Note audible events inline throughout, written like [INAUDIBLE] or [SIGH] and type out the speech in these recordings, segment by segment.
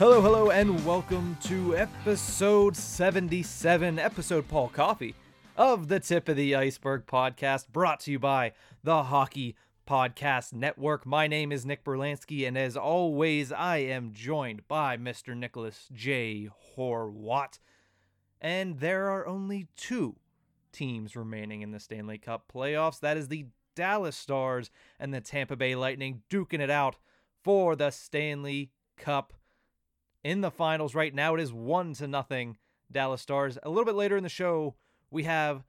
Hello, hello, and welcome to episode 77, episode Paul Coffey of the Tip of the Iceberg podcast, brought to you by the Hockey Podcast Network. My name is Nick Berlansky, and as always, I am joined by Mr. Nicholas J. Horwat. And there are only two teams remaining in the Stanley Cup playoffs. That is the Dallas Stars and the Tampa Bay Lightning duking it out for the Stanley Cup in the finals right now. It is one to nothing Dallas Stars. A little bit later in the show, we have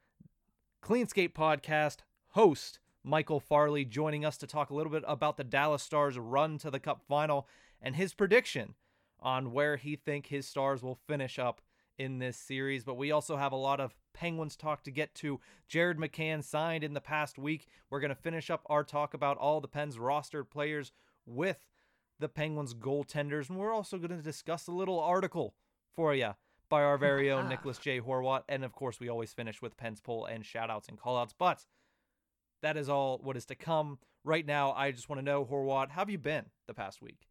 Cleanscape podcast host Michael Farley joining us to talk a little bit about the Dallas Stars run to the Cup final and his prediction on where he think his Stars will finish up in this series. But we also have a lot of Penguins talk to get to. Jared McCann signed in the past week. We're going to finish up our talk about all the Pens rostered players with the Penguins goaltenders. And we're also going to discuss a little article for you by our very own [LAUGHS] Nicholas J. Horwat. And of course, we always finish with Pens poll and shout outs and call outs. But that is all what is to come. Right now, I just want to know, Horwat, how have you been the past week?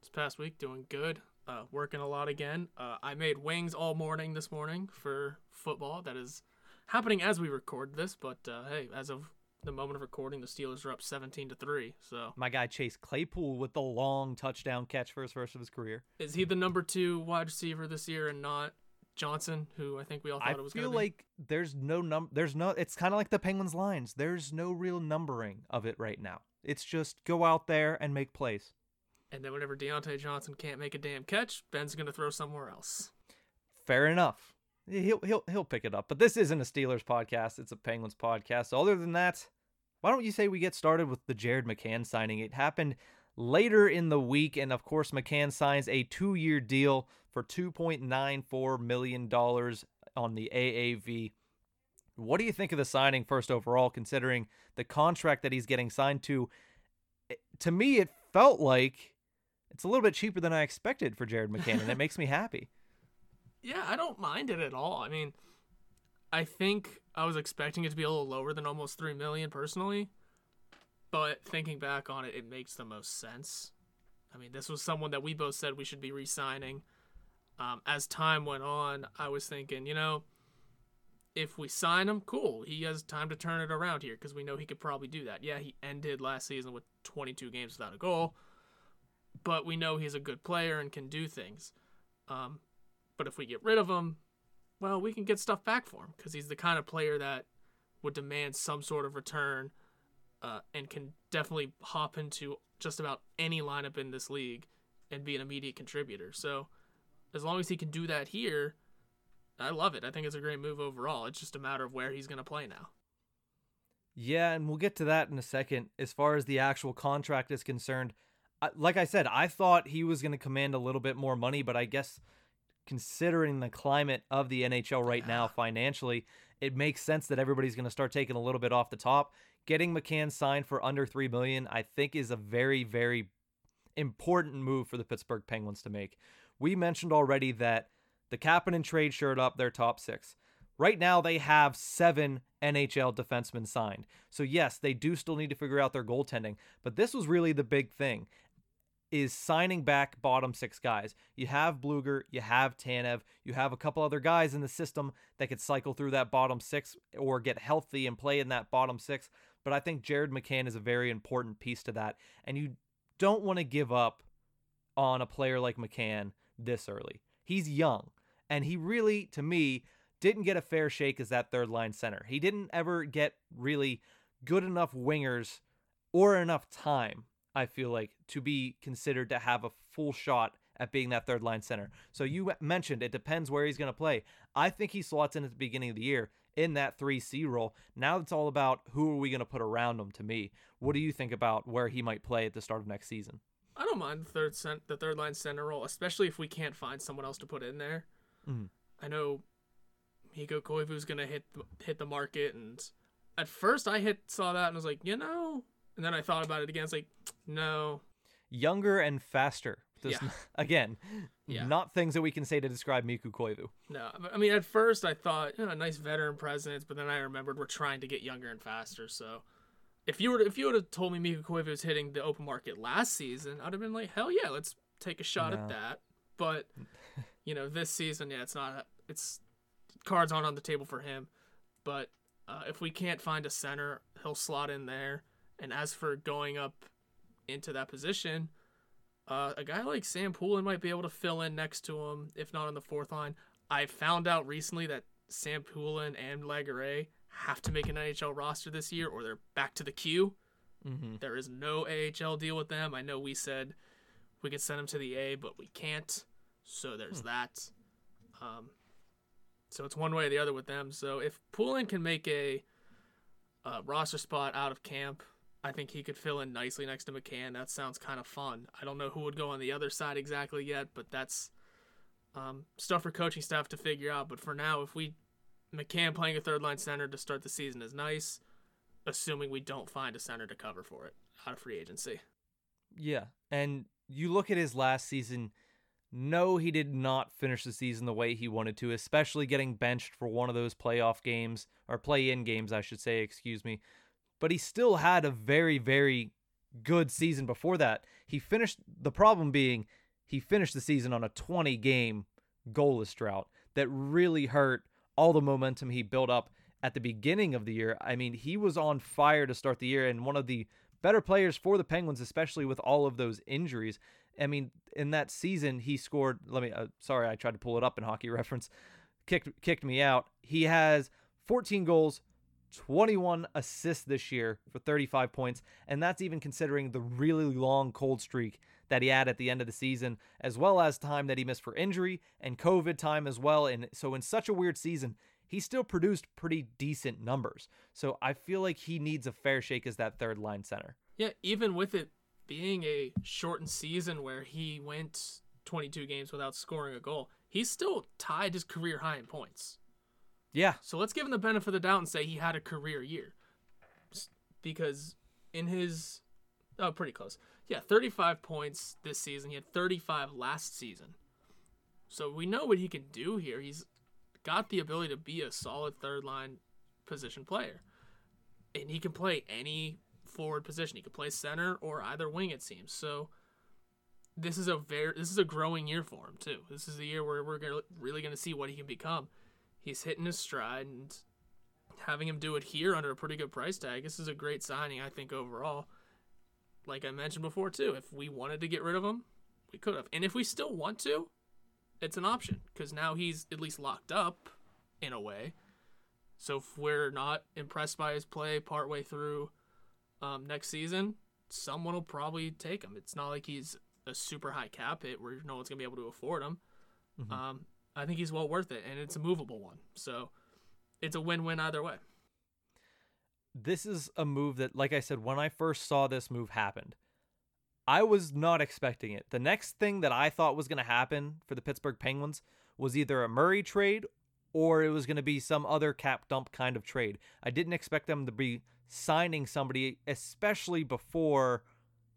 This past week, doing good. Uh, working a lot again. Uh, I made wings all morning this morning for football. That is happening as we record this, but uh, hey, as of the moment of recording, the Steelers are up 17 to 3. So My guy Chase Claypool with the long touchdown catch for his first of his career. is he the number two wide receiver this year and not Johnson, who I think we all thought I it was going to be? I feel like there's no num there's no it's kind of like the Penguins lines. There's no real numbering of it right now. It's just go out there and make plays. And then whenever Diontae Johnson can't make a damn catch, Ben's going to throw somewhere else. Fair enough. He'll he'll he'll pick it up. But this isn't a Steelers podcast, it's a Penguins podcast. So other than that, why don't you say we get started with the Jared McCann signing? It happened later in the week and of course McCann signs a 2-year deal for 2.94 million dollars on the AAV. What do you think of the signing first overall considering the contract that he's getting signed to? To me it felt like it's a little bit cheaper than I expected for Jared McCann and it makes me happy. [LAUGHS] Yeah, I don't mind it at all. I mean, I think I was expecting it to be a little lower than almost three million personally, but thinking back on it, it makes the most sense. I mean, this was someone that we both said we should be re-signing. Um, as time went on, I was thinking, you know, if we sign him, cool. He has time to turn it around here because we know he could probably do that. Yeah, he ended last season with 22 games without a goal, but we know he's a good player and can do things. Um, but if we get rid of him, well, we can get stuff back for him because he's the kind of player that would demand some sort of return uh, and can definitely hop into just about any lineup in this league and be an immediate contributor. So as long as he can do that here, I love it. I think it's a great move overall. It's just a matter of where he's going to play now. Yeah, and we'll get to that in a second. As far as the actual contract is concerned, like I said, I thought he was going to command a little bit more money, but I guess considering the climate of the NHL right now financially, it makes sense that everybody's going to start taking a little bit off the top. Getting McCann signed for under 3 million, I think is a very very important move for the Pittsburgh Penguins to make. We mentioned already that the Kapanen trade shirt up their top 6. Right now, they have seven NHL defensemen signed. So, yes, they do still need to figure out their goaltending, but this was really the big thing is signing back bottom six guys. You have Blueger, you have Tanev, you have a couple other guys in the system that could cycle through that bottom six or get healthy and play in that bottom six. But I think Jared McCann is a very important piece to that. And you don't want to give up on a player like McCann this early. He's young, and he really, to me, didn't get a fair shake as that third line center. He didn't ever get really good enough wingers or enough time, I feel like, to be considered to have a full shot at being that third line center. So you mentioned it depends where he's going to play. I think he slots in at the beginning of the year in that 3C role. Now it's all about who are we going to put around him to me. What do you think about where he might play at the start of next season? I don't mind the third cent- the third line center role, especially if we can't find someone else to put in there. Mhm. I know Mikko Koivu's gonna hit the, hit the market, and at first I hit saw that and was like, you know, and then I thought about it again. It's like, no, Younger and faster. Does Yeah. [LAUGHS] again, Yeah. not things that we can say to describe Mikko Koivu. no. I mean, at first I thought, you know, a nice veteran presence, but then I remembered we're trying to get younger and faster. So if you were to, if you would have told me Mikko Koivu was hitting the open market last season, I'd have been like, hell yeah, let's take a shot No. at that. But [LAUGHS] you know, this season, yeah, it's not. It's cards aren't on the table for him. But uh, if we can't find a center, he'll slot in there. And as for going up into that position, uh, a guy like Sam Poulin might be able to fill in next to him, if not on the fourth line. I found out recently that Sam Poulin and Legare have to make an NHL roster this year, or they're back to the queue. Mm-hmm. There is no AHL deal with them. I know we said we could send them to the A, but we can't. So there's that. Um, so it's one way or the other with them. So if Poulin can make a, uh roster spot out of camp, I think he could fill in nicely next to McCann. That sounds kind of fun. I don't know who would go on the other side exactly yet, but that's um, stuff for coaching staff to figure out. But for now, if we McCann playing a third line center to start the season is nice assuming we don't find a center to cover for it out of free agency. Yeah. And you look at his last season, no, he did not finish the season the way he wanted to, especially getting benched for one of those playoff games, or play in games, I should say, excuse me. But he still had a very, very good season before that. He finished, the problem being, he finished the season on a 20 game goalless drought that really hurt all the momentum he built up at the beginning of the year. I mean, he was on fire to start the year and one of the better players for the Penguins, especially with all of those injuries. I mean, in that season, he scored. Let me. Uh, sorry, I tried to pull it up in Hockey [LAUGHS] Reference. Kicked kicked me out. He has 14 goals, 21 assists this year for 35 points, and that's even considering the really long cold streak that he had at the end of the season, as well as time that he missed for injury and COVID time as well. And so, in such a weird season, he still produced pretty decent numbers. So I feel like he needs a fair shake as that third line center. Yeah, even with it being a shortened season where he went 22 games without scoring a goal, he's still tied his career high in points. Yeah, So let's give him the benefit of the doubt and say he had a career year. Because in his oh pretty close. Yeah, 35 points this season. He had 35 last season. So we know what he can do here. He's got the ability to be a solid third line position player. And he can play any forward position. He could play center or either wing it seems. So this is a very this is a growing year for him too. This is the year where we're really going to see what he can become. He's hitting his stride and having him do it here under a pretty good price tag. This is a great signing, I think overall. Like I mentioned before too, if we wanted to get rid of him, we could have. And if we still want to, it's an option because now he's at least locked up in a way. So if we're not impressed by his play partway through um, next season, someone will probably take him. It's not like he's a super high cap hit where no one's gonna be able to afford him. Um, I think he's well worth it, and it's a movable one. So it's a win-win either way. this is a move that, like I said, when I first saw this move happened, I was not expecting it. The next thing that I thought was going to happen for the Pittsburgh Penguins was either a Murray trade or it was going to be some other cap dump kind of trade. I didn't expect them to be signing somebody, especially before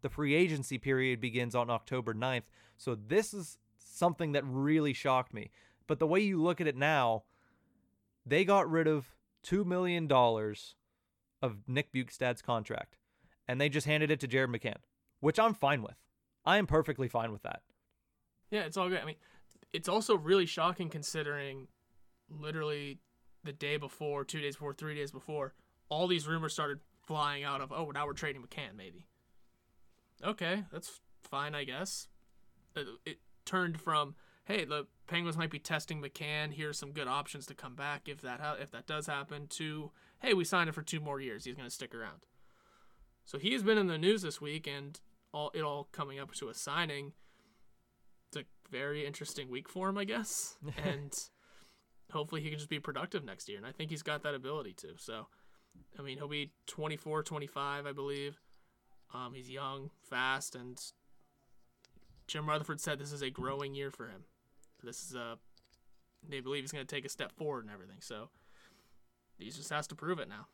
the free agency period begins on October 9th. So this is something that really shocked me. But the way you look at it now, they got rid of $2 million of Nick Bjugstad's contract, and they just handed it to Jared McCann, which I'm fine with. I am perfectly fine with that. Yeah, it's all good. I mean, it's also really shocking considering literally the day before, two days before, three days before, all these rumors started flying out of, oh, now we're trading McCann, maybe. Okay, that's fine, I guess. It, it turned from, hey, the Penguins might be testing McCann. Here's some good options to come back if that ha- if that does happen. To, hey, we signed him for two more years. He's going to stick around. So he has been in the news this week, and all it all coming up to a signing it's a very interesting week for him, I guess. [LAUGHS] and hopefully he can just be productive next year. And I think he's got that ability to. So, I mean, he'll be 24, 25, I believe. Um, he's young, fast, and Jim Rutherford said this is a growing year for him. This is a they believe he's going to take a step forward and everything. So he just has to prove it now.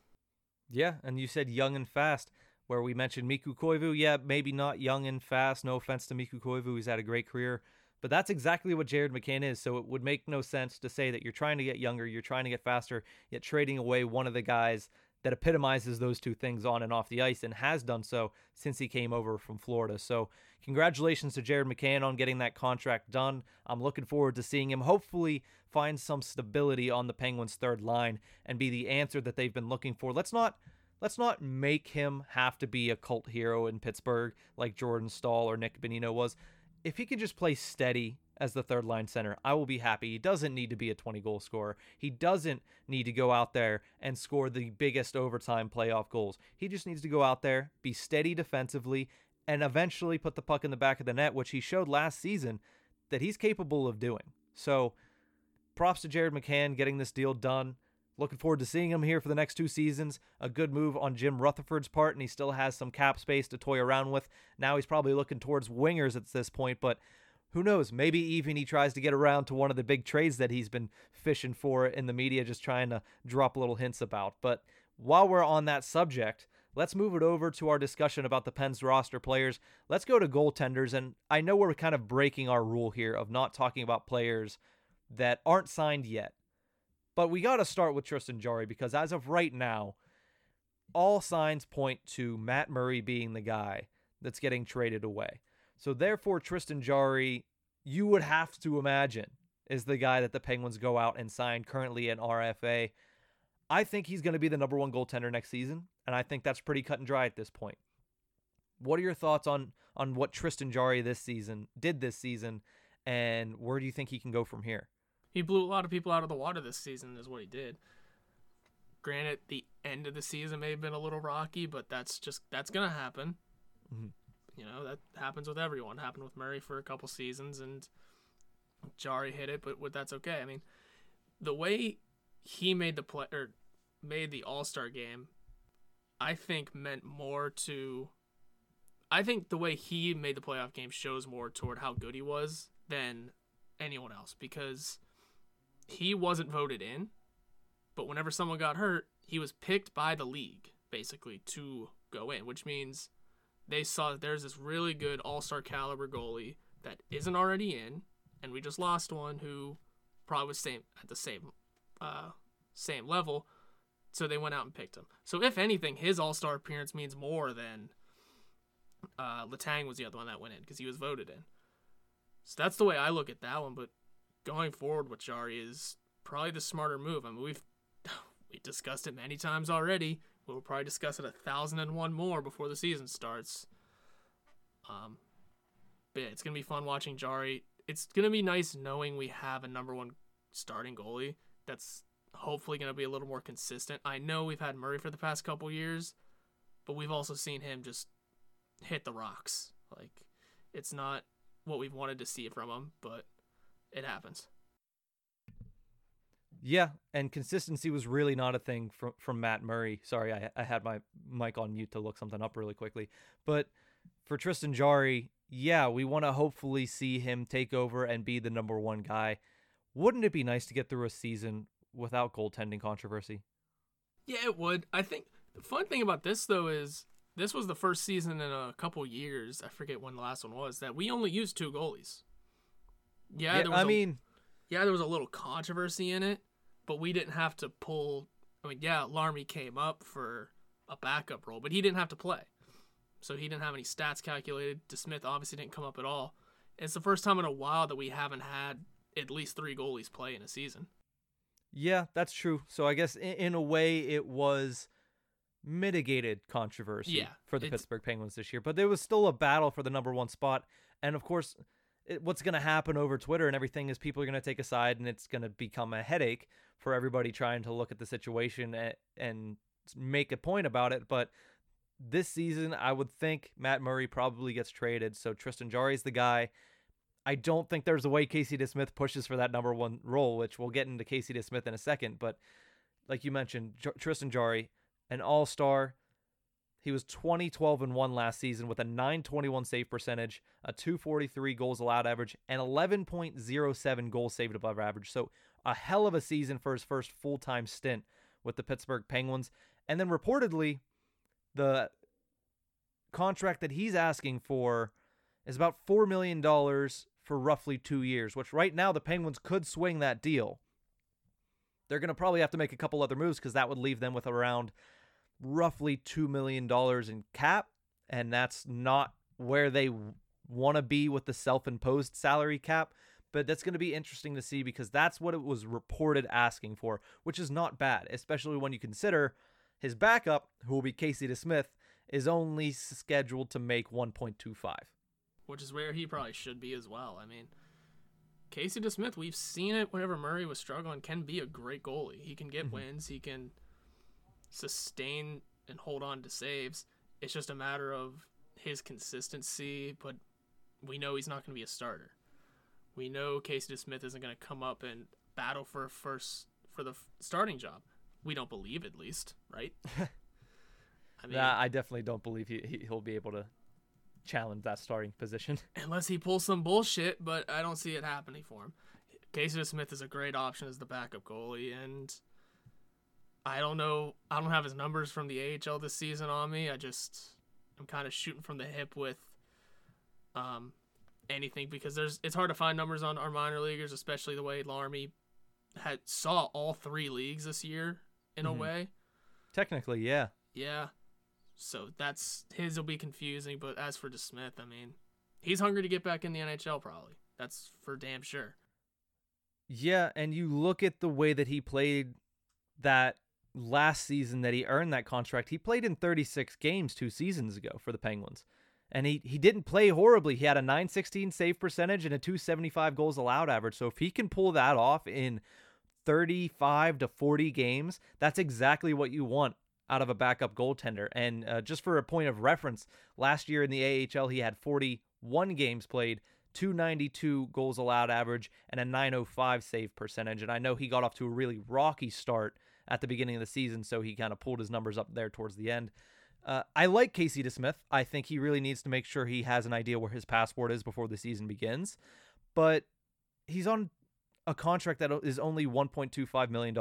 Yeah, and you said young and fast, where we mentioned Mikko Koivu. Yeah, maybe not young and fast. No offense to Mikko Koivu, he's had a great career. But that's exactly what Jared McCann is. So it would make no sense to say that you're trying to get younger, you're trying to get faster, yet trading away one of the guys that epitomizes those two things on and off the ice and has done so since he came over from Florida. So, congratulations to Jared McCann on getting that contract done. I'm looking forward to seeing him hopefully find some stability on the Penguins' third line and be the answer that they've been looking for. Let's not let's not make him have to be a cult hero in Pittsburgh like Jordan Staal or Nick Bonino was. If he can just play steady as the third line center, I will be happy. He doesn't need to be a 20 goal scorer. He doesn't need to go out there and score the biggest overtime playoff goals. He just needs to go out there, be steady defensively, and eventually put the puck in the back of the net, which he showed last season that he's capable of doing. So, props to Jared McCann getting this deal done. Looking forward to seeing him here for the next two seasons. A good move on Jim Rutherford's part, and he still has some cap space to toy around with. Now he's probably looking towards wingers at this point, but who knows? Maybe even he tries to get around to one of the big trades that he's been fishing for in the media, just trying to drop little hints about. But while we're on that subject, let's move it over to our discussion about the Pens roster players. Let's go to goaltenders. And I know we're kind of breaking our rule here of not talking about players that aren't signed yet. But we got to start with Tristan Jarry because as of right now, all signs point to Matt Murray being the guy that's getting traded away. So therefore, Tristan Jarry, you would have to imagine, is the guy that the Penguins go out and sign currently in RFA. I think he's going to be the number one goaltender next season, and I think that's pretty cut and dry at this point. What are your thoughts on on what Tristan Jarry this season did this season, and where do you think he can go from here? He blew a lot of people out of the water this season, is what he did. Granted, the end of the season may have been a little rocky, but that's just that's gonna happen. Mm-hmm. You know, that happens with everyone. Happened with Murray for a couple seasons and Jarry hit it, but that's okay. I mean, the way he made the play or made the All-Star game, I think meant more to I think the way he made the playoff game shows more toward how good he was than anyone else because he wasn't voted in, but whenever someone got hurt, he was picked by the league basically to go in, which means they saw that there's this really good all star caliber goalie that isn't already in, and we just lost one who probably was same at the same uh, same level. So they went out and picked him. So if anything, his all star appearance means more than uh, Letang was the other one that went in because he was voted in. So that's the way I look at that one. But going forward with Jarry is probably the smarter move. I mean, we've [LAUGHS] we discussed it many times already. We'll probably discuss it a thousand and one more before the season starts. Um, but yeah, it's gonna be fun watching Jarry. It's gonna be nice knowing we have a number one starting goalie that's hopefully gonna be a little more consistent. I know we've had Murray for the past couple years, but we've also seen him just hit the rocks. Like it's not what we've wanted to see from him, but it happens. Yeah, and consistency was really not a thing from from Matt Murray. Sorry, I, I had my mic on mute to look something up really quickly. But for Tristan Jarry, yeah, we want to hopefully see him take over and be the number one guy. Wouldn't it be nice to get through a season without goaltending controversy? Yeah, it would. I think the fun thing about this though is this was the first season in a couple years. I forget when the last one was that we only used two goalies. Yeah, yeah I a, mean, yeah, there was a little controversy in it, but we didn't have to pull. I mean, yeah, Larmi came up for a backup role, but he didn't have to play. So he didn't have any stats calculated. DeSmith obviously didn't come up at all. It's the first time in a while that we haven't had at least three goalies play in a season. Yeah, that's true. So I guess in, in a way it was mitigated controversy yeah, for the Pittsburgh Penguins this year, but there was still a battle for the number one spot. And of course, it, what's going to happen over Twitter and everything is people are going to take a side and it's going to become a headache for everybody trying to look at the situation and, and make a point about it. But this season, I would think Matt Murray probably gets traded. So Tristan Jarry's the guy. I don't think there's a way Casey DeSmith pushes for that number one role, which we'll get into Casey DeSmith in a second. But like you mentioned, J- Tristan Jarry, an all star. He was 20, 12, and 1 last season with a 921 save percentage, a 243 goals allowed average, and 11.07 goals saved above average. So a hell of a season for his first full time stint with the Pittsburgh Penguins. And then reportedly, the contract that he's asking for is about $4 million for roughly two years, which right now the Penguins could swing that deal. They're going to probably have to make a couple other moves because that would leave them with around roughly $2 million in cap. And that's not where they want to be with the self imposed salary cap. But that's going to be interesting to see because that's what it was reported asking for, which is not bad, especially when you consider his backup, who will be Casey DeSmith, is only scheduled to make 1.25. Which is where he probably should be as well. I mean, Casey DeSmith, we've seen it whenever Murray was struggling, can be a great goalie. He can get mm-hmm. wins, he can sustain and hold on to saves. It's just a matter of his consistency, but we know he's not going to be a starter. We know Casey Smith isn't going to come up and battle for first for the starting job. We don't believe, at least, right? [LAUGHS] I mean, nah, I definitely don't believe he he'll be able to challenge that starting position [LAUGHS] unless he pulls some bullshit. But I don't see it happening for him. Casey Smith is a great option as the backup goalie, and I don't know. I don't have his numbers from the AHL this season on me. I just I'm kind of shooting from the hip with um anything because there's it's hard to find numbers on our minor leaguers, especially the way Larmi had saw all three leagues this year in mm-hmm. a way. Technically, yeah. Yeah. So that's his will be confusing, but as for DeSmith, I mean, he's hungry to get back in the NHL probably. That's for damn sure. Yeah, and you look at the way that he played that last season that he earned that contract. He played in 36 games 2 seasons ago for the Penguins. And he he didn't play horribly. He had a 916 save percentage and a 275 goals allowed average. So if he can pull that off in 35 to 40 games, that's exactly what you want out of a backup goaltender. And uh, just for a point of reference, last year in the AHL, he had 41 games played, 292 goals allowed average, and a 905 save percentage. And I know he got off to a really rocky start at the beginning of the season, so he kind of pulled his numbers up there towards the end. Uh, I like Casey DeSmith. I think he really needs to make sure he has an idea where his passport is before the season begins. But he's on a contract that is only $1.25 million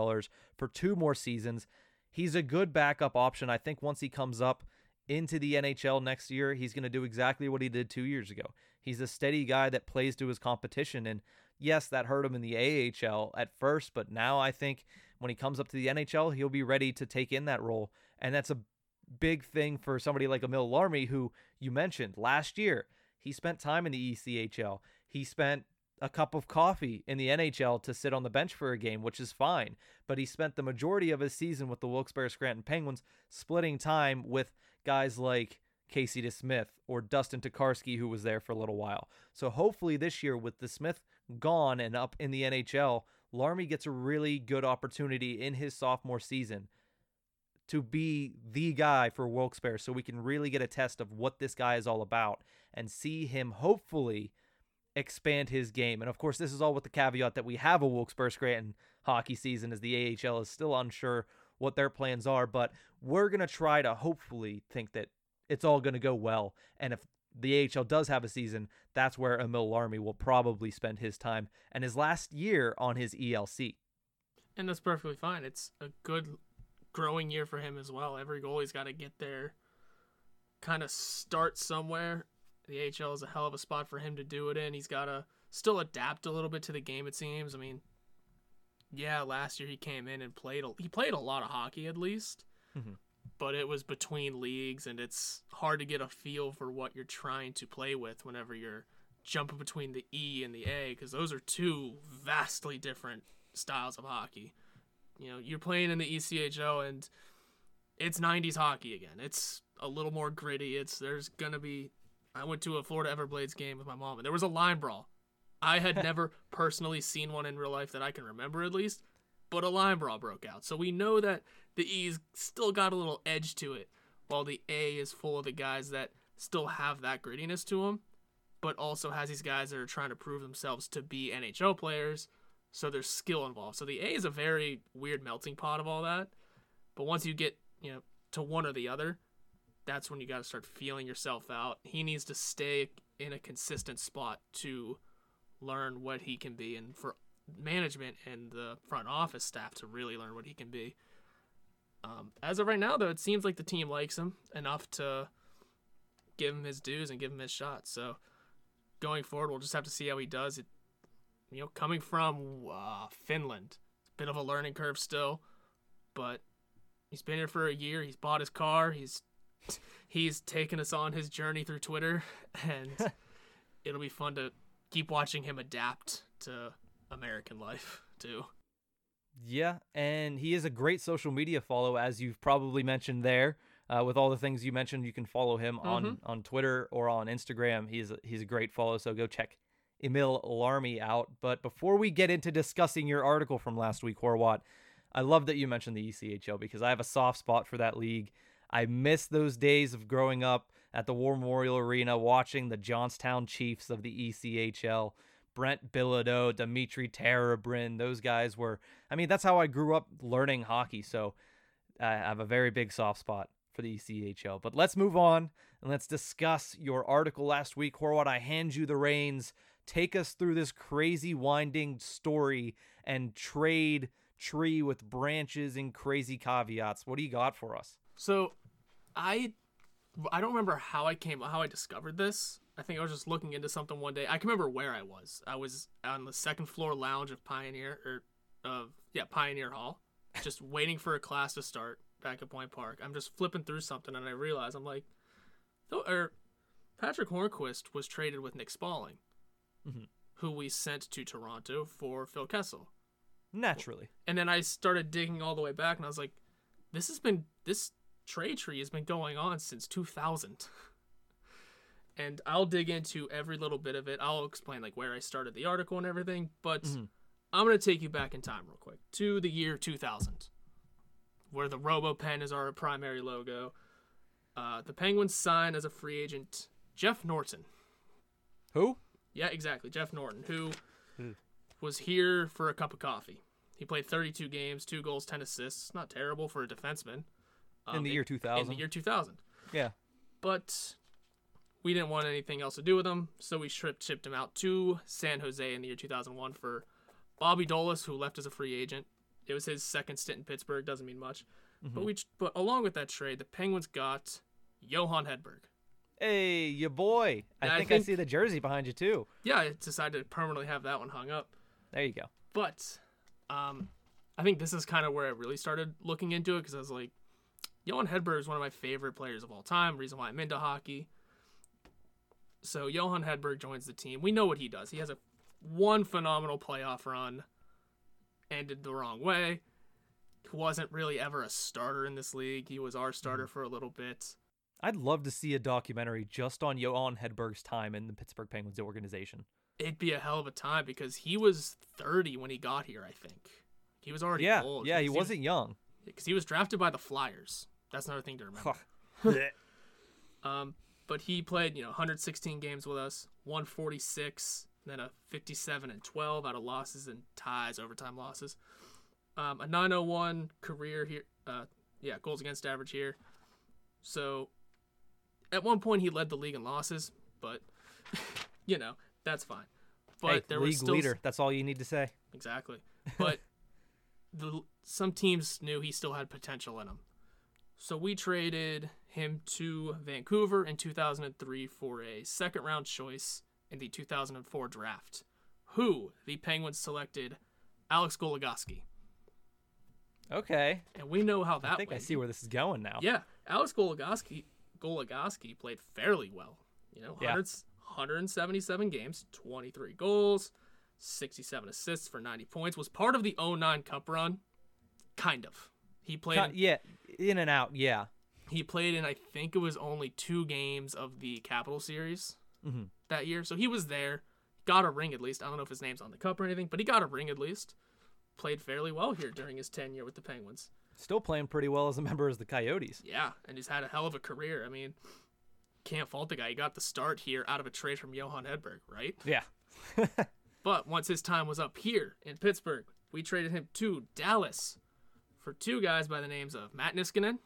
for two more seasons he's a good backup option. I think once he comes up into the NHL next year, he's going to do exactly what he did two years ago. He's a steady guy that plays to his competition. And yes, that hurt him in the AHL at first, but now I think when he comes up to the NHL, he'll be ready to take in that role. And that's a big thing for somebody like Emil Larmi, who you mentioned last year. He spent time in the ECHL. He spent a cup of coffee in the NHL to sit on the bench for a game, which is fine. But he spent the majority of his season with the Wilkes-Barre Scranton Penguins, splitting time with guys like Casey DeSmith or Dustin Tokarski, who was there for a little while. So hopefully this year, with DeSmith gone and up in the NHL, Larmi gets a really good opportunity in his sophomore season to be the guy for Wilkes-Barre so we can really get a test of what this guy is all about and see him hopefully – expand his game. And of course, this is all with the caveat that we have a Wilkes-Barre Scranton hockey season as the AHL is still unsure what their plans are, but we're going to try to hopefully think that it's all going to go well. And if the AHL does have a season, that's where Emil Larmi will probably spend his time and his last year on his ELC. And that's perfectly fine. It's a good growing year for him as well. Every goalie's got to get there, kind of start somewhere the AHL is a hell of a spot for him to do it in. He's got to still adapt a little bit to the game. It seems. I mean, yeah, last year he came in and played. A, he played a lot of hockey at least, mm-hmm. But it was between leagues, and it's hard to get a feel for what you're trying to play with whenever you're jumping between the E and the A, because those are two vastly different styles of hockey. You know, you're playing in the ECHL and it's 90s hockey again. It's a little more gritty. It's there's gonna be I went to a Florida Everblades game with my mom, and there was a line brawl. I had [LAUGHS] never personally seen one in real life that I can remember, at least, but a line brawl broke out. So we know that the E's still got a little edge to it, while the A is full of the guys that still have that grittiness to them, but also has these guys that are trying to prove themselves to be NHL players. So there's skill involved. So the A is a very weird melting pot of all that. But once you get, you know, to one or the other, that's when you got to start feeling yourself out. He needs to stay in a consistent spot to learn what he can be and for management and the front office staff to really learn what he can be. Um, as of right now, though, it seems like the team likes him enough to give him his dues and give him his shot. So going forward, we'll just have to see how he does. It, you know, coming from uh, Finland, it's a bit of a learning curve still, but he's been here for a year. He's bought his car. He's [LAUGHS] he's taken us on his journey through Twitter, [LAUGHS] and [LAUGHS] it'll be fun to keep watching him adapt to American life [LAUGHS] too. Yeah, and he is a great social media follow, as you've probably mentioned there. Uh, with all the things you mentioned, you can follow him on Mm-hmm. on Twitter or on Instagram. He's a, he's a great follow, so go check Emil Larmi out. But before we get into discussing your article from last week, Horwat, I love that you mentioned the ECHL because I have a soft spot for that league. I miss those days of growing up at the War Memorial Arena watching the Johnstown Chiefs of the ECHL. Brent Bilodeau, Dimitri Tarabrin, those guys were. I mean, that's how I grew up learning hockey. So I have a very big soft spot for the ECHL. But let's move on and let's discuss your article last week. Horwat, I hand you the reins. Take us through this crazy winding story and trade tree with branches and crazy caveats. What do you got for us? So, I I don't remember how I came how I discovered this. I think I was just looking into something one day. I can remember where I was. I was on the second floor lounge of Pioneer or of yeah Pioneer Hall, just [LAUGHS] waiting for a class to start back at Point Park. I'm just flipping through something and I realize I'm like, or Patric Hornqvist was traded with Nick Spaling, Mhm. who we sent to Toronto for Phil Kessel. Naturally. And then I started digging all the way back, and I was like, "This has been this trade tree has been going on since 2000." [LAUGHS] and I'll dig into every little bit of it. I'll explain like where I started the article and everything, but Mhm. I'm gonna take you back in time real quick to the year 2000, where the RoboPen is our primary logo. Uh, the Penguins sign as a free agent Jeff Norton. Who? Yeah, exactly. Jeff Norton, who Hmm. was here for a cup of coffee. He played 32 games, two goals, 10 assists. Not terrible for a defenseman. In Um, the year 2000. In 2000. the year 2000. Yeah. But we didn't want anything else to do with him, so we shipped, shipped him out to San Jose in the year 2001 for Bobby Dollas, who left as a free agent. It was his second stint in Pittsburgh. Doesn't mean much. Mm-hmm. But we, but along with that trade, the Penguins got Johan Hedberg. Hey, your boy. I Yeah, I think I see the jersey behind you too. Yeah, I decided to permanently have that one hung up. There you go. But um, I think this is kind of where I really started looking into it because I was like, Johan Hedberg is one of my favorite players of all time. Reason why I'm into hockey. So Johan Hedberg joins the team. We know what he does. He has a one phenomenal playoff run. Ended the wrong way. He wasn't really ever a starter in this league. He was our starter for a little bit. I'd love to see a documentary just on Johan Hedberg's time in the Pittsburgh Penguins organization. It'd be a hell of a time because he was 30 when he got here. I think he was already Yeah, old. yeah, he because wasn't young. because he was drafted by the Flyers. That's another thing to remember. [LAUGHS] [LAUGHS] Um, but he played, you know, 116 games with us, 146, then a 57 and 12 out of losses and ties, overtime losses. Um, a 901 career here, uh, yeah, goals against average here. So at one point he led the league in losses, but [LAUGHS] you know that's fine. But hey, there league was still leader. That's all you need to say. Exactly. But [LAUGHS] the some teams knew he still had potential in him. So we traded him to Vancouver in 2003 for a second round choice in the 2004 draft. Who the Penguins selected Alex Goligoski. Okay. And we know how that I think I see where this is going now. Yeah, Alex Goligoski Goligoski played fairly well. You know, Yeah. 177 games, 23 goals, 67 assists for 90 points. Was part of the 09 Cup run, kind of. He played. Yeah, in and out. Yeah. He played in I think it was only two games of the Capital Series Mhm. that year, so he was there. Got a ring at least. I don't know if his name's on the cup or anything, but he got a ring at least. Played fairly well here during his tenure with the Penguins. Still playing pretty well as a member of the Coyotes. Yeah, and he's had a hell of a career. I mean, can't fault the guy. He got the start here out of a trade from Johan Hedberg, right? Yeah. [LAUGHS] But once his time was up here in Pittsburgh, we traded him to Dallas for two guys by the names of Matt Niskanen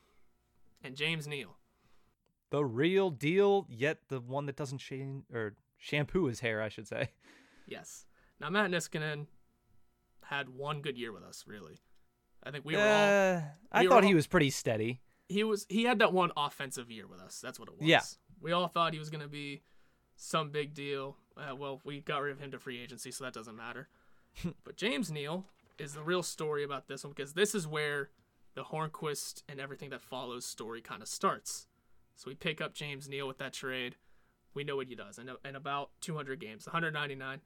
and James Neal. the real deal, yet the one that doesn't shame or shampoo his hair, I should say. Yes. Now Matt Niskanen had one good year with us, really. I think we were all Uh, I were thought he was pretty steady. he was he had that one offensive year with us. That's what it was. Yeah. We all thought he was going to be some big deal. Uh, well, we got rid of him to free agency, so that doesn't matter. [LAUGHS] but James Neal is the real story about this one because this is where the Hornqvist and everything that follows story kind of starts. So we pick up James Neal with that trade. We know what he does. And in about 200 games, 199,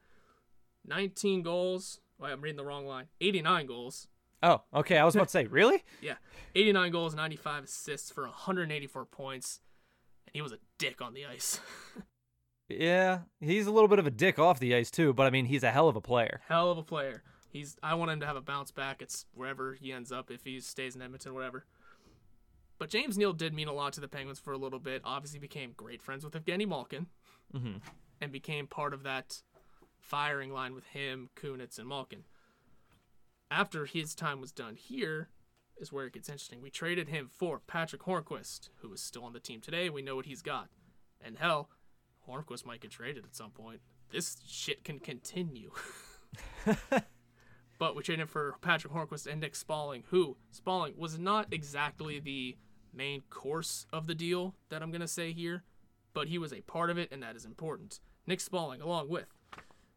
19 goals. Wait, I'm reading the wrong line. 89 goals. Oh, okay. I was about to say, [LAUGHS] really? Yeah, 89 goals, 95 assists for 184 points, and he was a dick on the ice. [LAUGHS] Yeah, he's a little bit of a dick off the ice too, but I mean, he's a hell of a player. Hell of a player. He's. I want him to have a bounce back. It's wherever he ends up, if he stays in Edmonton, whatever. But James Neal did mean a lot to the Penguins for a little bit. Obviously, became great friends with Evgeny Malkin, hmm and became part of that firing line with him, Kunitz, and Malkin. After his time was done here, is where it gets interesting. We traded him for Patric Hornqvist, who is still on the team today. We know what he's got. And hell, Hornqvist might get traded at some point. This shit can continue. [LAUGHS] [LAUGHS] but we traded for Patric Hornqvist and Nick Spaling, who Spaling was not exactly the main course of the deal that I'm going to say here, but he was a part of it, and that is important. Nick Spaling, along with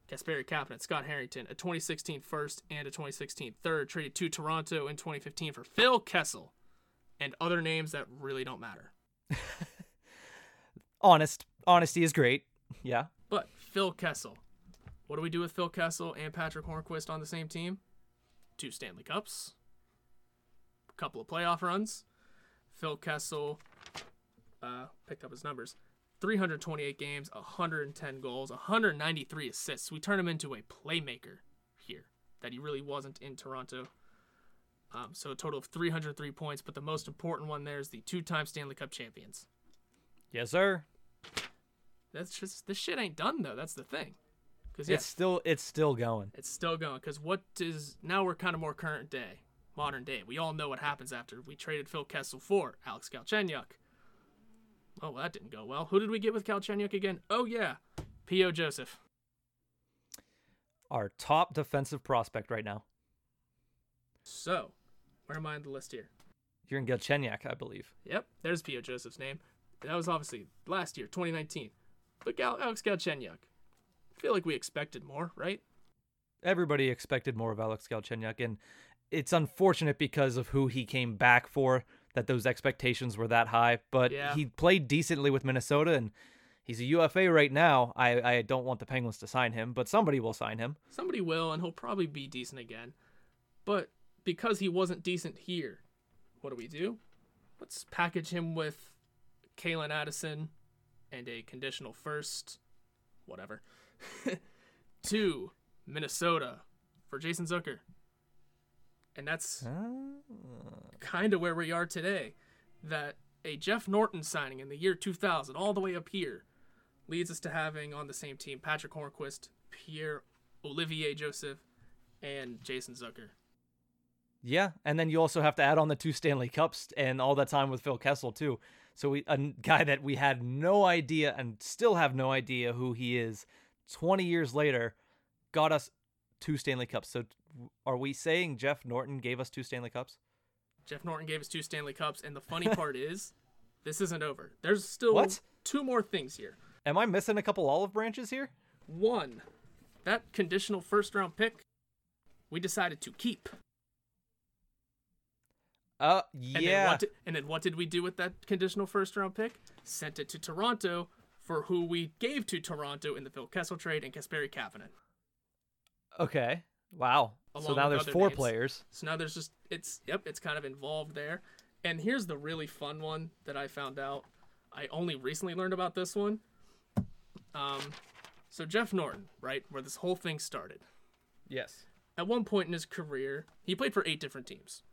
Kasperi Kapanen, Scott Harrington, a 2016 first and a 2016 third, traded to Toronto in 2015 for Phil Kessel and other names that really don't matter. [LAUGHS] Honest, honesty is great. Yeah. But Phil Kessel, what do we do with Phil Kessel and Patric Hornqvist on the same team? Two Stanley Cups, a couple of playoff runs. Phil Kessel uh, picked up his numbers 328 games, 110 goals, 193 assists. We turn him into a playmaker here that he really wasn't in Toronto. Um, so a total of 303 points, but the most important one there is the two-time Stanley Cup champions. Yes, sir. That's just this shit ain't done though. That's the thing. Because It's still it's still going. It's still going because what is now we're kind of more current day, modern day. We all know what happens after we traded Phil Kessel for Alex Galchenyuk. Oh, well, that didn't go well. Who did we get with Galchenyuk again? Oh yeah, P.O. Joseph. Our top defensive prospect right now. So, where am I on the list here? You're in Galchenyuk, I believe. Yep, there's P.O. Joseph's name. That was obviously last year, 2019. But Gal- Alex Galchenyuk. I feel like we expected more, right? Everybody expected more of Alex Galchenyuk, and it's unfortunate because of who he came back for that those expectations were that high. But Yeah. he played decently with Minnesota, and he's a UFA right now. I, I don't want the Penguins to sign him, but somebody will sign him. Somebody will, and he'll probably be decent again. But because he wasn't decent here, what do we do? Let's package him with Calen Addison and a conditional first, whatever, [LAUGHS] to Minnesota for Jason Zucker. And that's ah. kind of where we are today. That a Jeff Norton signing in the year 2000, all the way up here, leads us to having on the same team Patric Hornqvist, Pierre Olivier Joseph, and Jason Zucker. Yeah, and then you also have to add on the two Stanley Cups and all that time with Phil Kessel too. So we a guy that we had no idea and still have no idea who he is. Twenty years later, got us two Stanley Cups. So are we saying Jeff Norton gave us two Stanley Cups? Jeff Norton gave us two Stanley Cups, and the funny part [LAUGHS] is, this isn't over. There's still What? two more things here. Am I missing a couple olive branches here? One, that conditional first round pick, we decided to keep. Uh, And Then yeah. what did, and then what did we do with that conditional first round pick? Sent it to Toronto for who we gave to Toronto in the Phil Kessel trade and Kasperi Kapanen. Okay. Wow. so now there's four names. players. So now there's just it's yep, it's kind of involved there. And here's the really fun one that I found out. I only recently learned about this one. Um so Jeff Norton, right, where this whole thing started. Yes. At one point in his career, he played for eight different teams.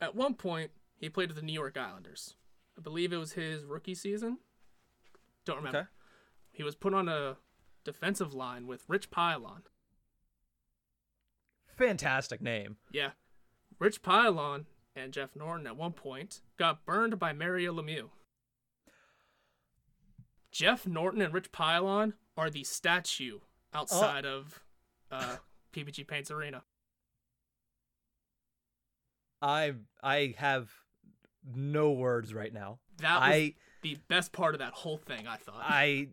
At one point, he played with the New York Islanders. I believe it was his rookie season. Don't remember. Okay. He was put on a defensive line with Rich Pilon. Fantastic name. Yeah. Rich Pilon and Jeff Norton at one point got burned by Mario Lemieux. Jeff Norton and Rich Pilon are the statue outside of uh, [LAUGHS] PPG Paints Arena. I I have no words right now. That was I the best part of that whole thing, I thought. I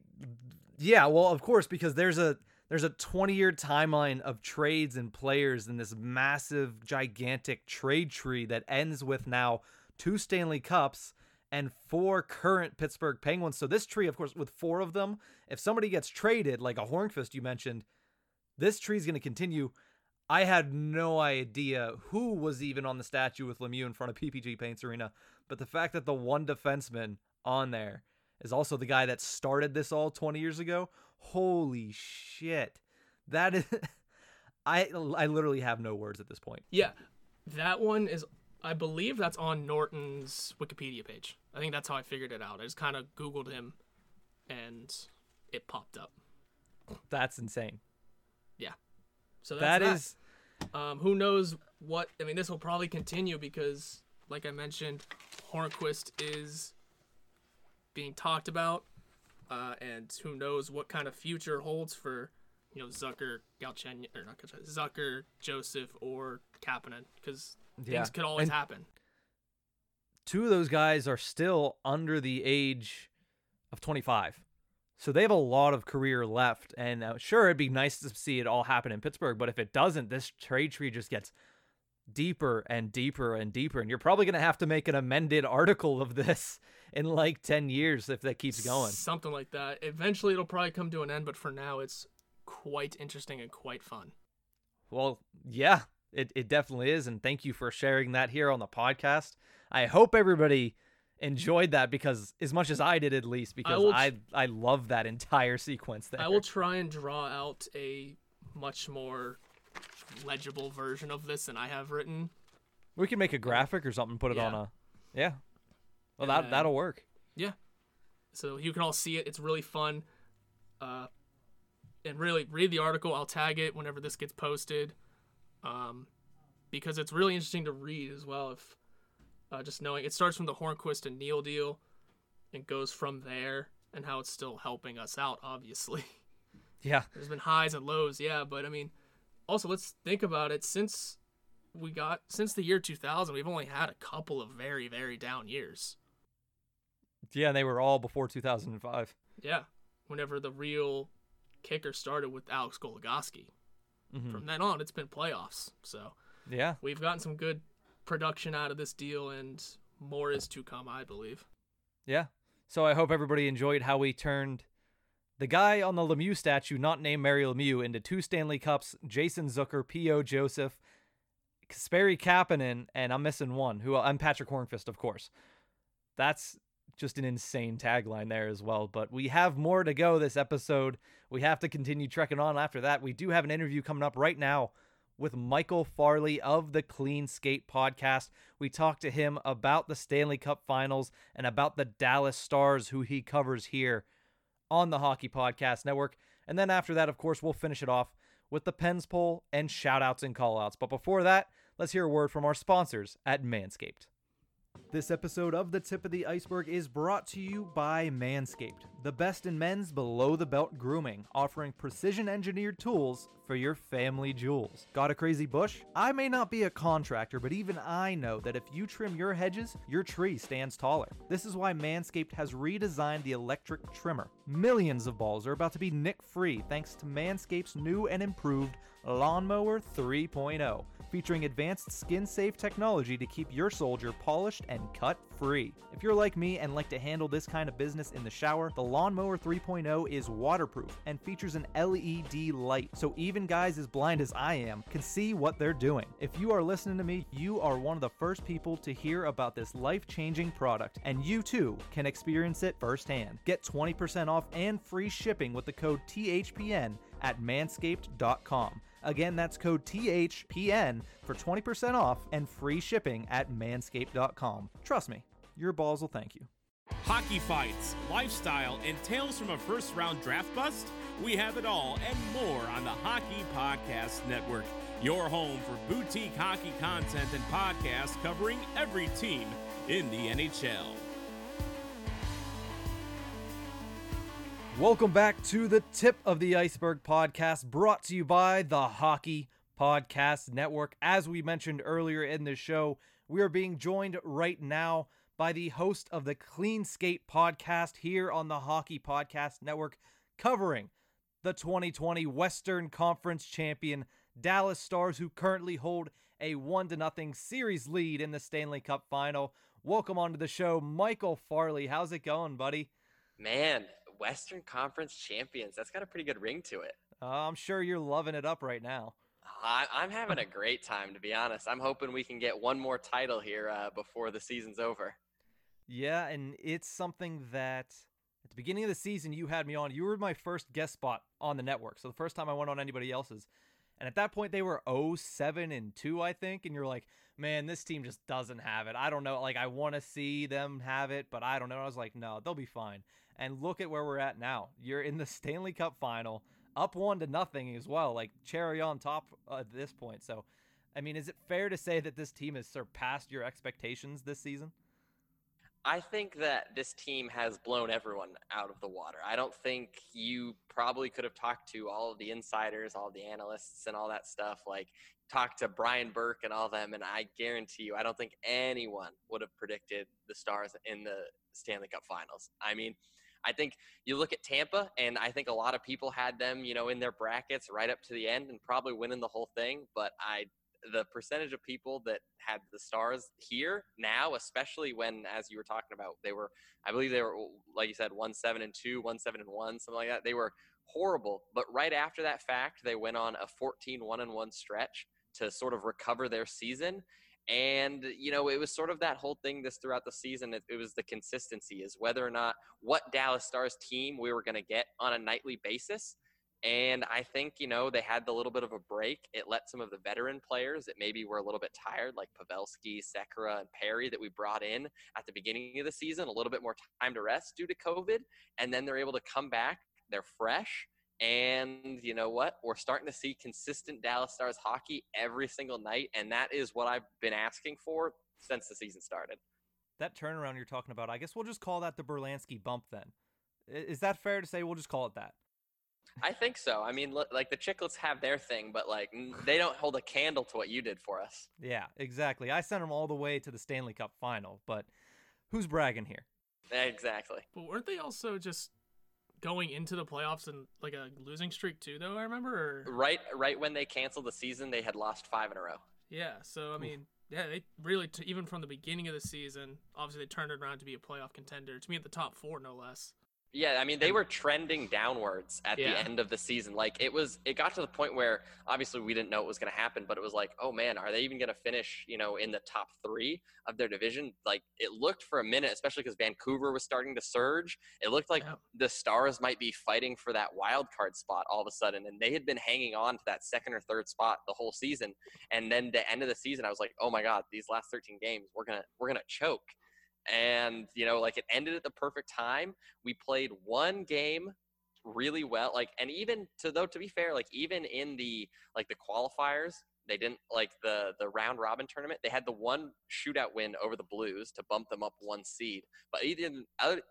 yeah, well, of course because there's a there's a 20 year timeline of trades and players in this massive gigantic trade tree that ends with now two Stanley Cups and four current Pittsburgh Penguins. So this tree, of course, with four of them, if somebody gets traded, like a Hornqvist you mentioned, this tree is going to continue. I had no idea who was even on the statue with Lemieux in front of PPG Paints Arena, but the fact that the one defenseman on there is also the guy that started this all 20 years ago. Holy shit. That is [LAUGHS] I I literally have no words at this point. yeah, that one is. I believe that's on Norton's Wikipedia page. I think that's how I figured it out. I just kind of Googled him, and it popped up. That's insane. Yeah. So that's That is Um, who knows what? I mean, this will probably continue because, like I mentioned, Hornqvist is being talked about, uh, and who knows what kind of future holds for, you know, Zucker, Galchenyuk, or not Galchenyuk, Zucker, Joseph, or Kapanen, because Yeah. things could always And- happen. two of those guys are still under the age of 25. So they have a lot of career left. And uh, sure, it'd be nice to see it all happen in Pittsburgh. But if it doesn't, this trade tree just gets deeper and deeper and deeper. And you're probably going to have to make an amended article of this [LAUGHS] in like 10 years if that keeps going. Something like that. Eventually, it'll probably come to an end, but for now, it's quite interesting and quite fun. Well, yeah, it, it definitely is. And thank you for sharing that here on the podcast. I hope everybody enjoyed that because as much as I did at least because I tr- I, love that entire sequence there. I will try and draw out a much more legible version of this than I have written. we can make a graphic or something put it on a Yeah. Well And that then- that'll work. Yeah. So you can all see it. It's really fun. Uh, and really read the article. I'll tag it whenever this gets posted, um, because it's really interesting to read as well. If uh, just knowing it starts from the Hornqvist and Neil deal, and goes from there, and how it's still helping us out. Obviously, [LAUGHS] Yeah. there's been highs and lows, yeah, but I mean, also let's think about it. Since we got since the year 2000, we've only had a couple of very very down years. Yeah, and they were all before 2005. Yeah, whenever the real kicker started with Alex Goligoski. Mhm. From then on, it's been playoffs. So Yeah. we've gotten some good production out of this deal, and more is to come, I believe. Yeah. So I hope everybody enjoyed how we turned the guy on the Lemieux statue, not named Mario Lemieux, into two Stanley Cups, Jason Zucker, P.O. Joseph, Kasperi Kapanen, and I'm missing one, who I'm Patric Hornqvist, of course. That's just an insane tagline there as well. But we have more to go this episode. We have to continue trekking on after that. We do have an interview coming up right now with Michael Farley of the Clean Skate podcast. We talked to him about the Stanley Cup finals and about the Dallas Stars, who he covers here on the Hockey Podcast Network. And then after that, of course, we'll finish it off with the Pens poll and shout outs and call outs. But before that, let's hear a word from our sponsors at Manscaped. This episode of The Tip of the Iceberg is brought to you by Manscaped, the best in men's below the belt grooming, offering precision engineered tools for your family jewels. Got a crazy bush? I may not be a contractor, but even I know that if you trim your hedges, your tree stands taller. This is why Manscaped has redesigned the electric trimmer. Millions of balls are about to be nick free thanks to Manscaped's new and improved Lawnmower 3.0 featuring advanced skin safe technology to keep your soldier polished and cut free. If you're like me and like to handle this kind of business in the shower, the Lawnmower 3.0 is waterproof and features an LED light, so even guys as blind as I am can see what they're doing. If you are listening to me, you are one of the first people to hear about this life changing product, and you too can experience it firsthand. Get 20% off and free shipping with the code THPN at manscaped.com. Again, that's code THPN for 20% off and free shipping at manscaped.com. Trust me, your balls will thank you. Hockey fights, lifestyle, and tales from a first round draft bust? We have it all and more on the Hockey Podcast Network, your home for boutique hockey content and podcasts covering every team in the NHL. Welcome back to the Tip of the Iceberg podcast, brought to you by the Hockey Podcast Network. As we mentioned earlier in the show, we are being joined right now by the host of the Clean Skate podcast here on the Hockey Podcast Network, covering the 2020 Western Conference champion Dallas Stars, who currently hold a 1 to nothing series lead in the Stanley Cup final. Welcome onto the show, Michael Farley. How's it going, buddy? Man, Western Conference champions. That's got a pretty good ring to it. Uh, I'm sure you're loving it up right now. I, am having a great time, to be honest. I'm hoping we can get one more title here uh, before the season's over. Yeah, and it's something that beginning of the season you had me on. You were my first guest spot on the network, so the first time I went on anybody else's. And at that point, they were 07 and 2, I think. And you're like, man, this team just doesn't have it. I don't know. Like, I want to see them have it, but I don't know. I was like, no, they'll be fine. And look at where we're at now. You're in the [LAUGHS] Stanley Cup final, up one to nothing as well, like cherry on top uh, at this point. So, I mean, is it fair to say that this team has surpassed your expectations this season? I think that this team has blown everyone out of the water. I don't think you probably could have talked to all of the insiders, all the analysts, and all that stuff. Like, talk to Brian Burke and all them, and I guarantee you, I don't think anyone would have predicted the Stars in the Stanley Cup Finals. I mean, I think you look at Tampa, and I think a lot of people had them, you know, in their brackets right up to the end and probably winning the whole thing. But I, the percentage of people that had the Stars here now, especially when, as you were talking about, they were, I believe they were, like you said, one seven and two, one seven and one, something like that. They were horrible. But right after that fact, they went on a 14 one and one stretch to sort of recover their season and, you know, it was sort of that whole thing this throughout the season. It, it was the consistency is whether or not what Dallas Stars team we were going to get on a nightly basis. And I think, you know, they had the little bit of a break. It let some of the veteran players that maybe were a little bit tired, like Pavelski, Sekera, and Perry, that we brought in at the beginning of the season, a little bit more time to rest due to COVID. And then they're able to come back. They're fresh and you know what? We're starting to see consistent Dallas Stars hockey every single night. And that is what I've been asking for since the season started. That turnaround you're talking about, I guess we'll just call that the Berlansky bump then. Is that fair to say? We'll just call it that. I think so. I mean, look, like the Chicklets have their thing, but like they don't hold a candle to what you did for us. Yeah, exactly. I sent them all the way to the Stanley Cup final, but who's bragging here? Exactly. But weren't they also just going into the playoffs and like a losing streak too though i remember or... right right when they canceled the season they had lost five in a row yeah so i mean yeah they really t- even from the beginning of the season obviously they turned it around to be a playoff contender to be at the top four no less yeah, I mean they were trending downwards at yeah. the end of the season. Like it was it got to the point where obviously we didn't know it was going to happen, but it was like, "Oh man, are they even going to finish, you know, in the top 3 of their division?" Like it looked for a minute, especially cuz Vancouver was starting to surge. It looked like yeah. the Stars might be fighting for that wild card spot all of a sudden and they had been hanging on to that second or third spot the whole season. And then the end of the season I was like, "Oh my god, these last 13 games, we're going to we're going to choke." And you know like it ended at the perfect time. We played one game really well like and even to though to be fair like even in the like the qualifiers they didn't like the the round robin tournament they had the one shootout win over the blues to bump them up one seed. But even other,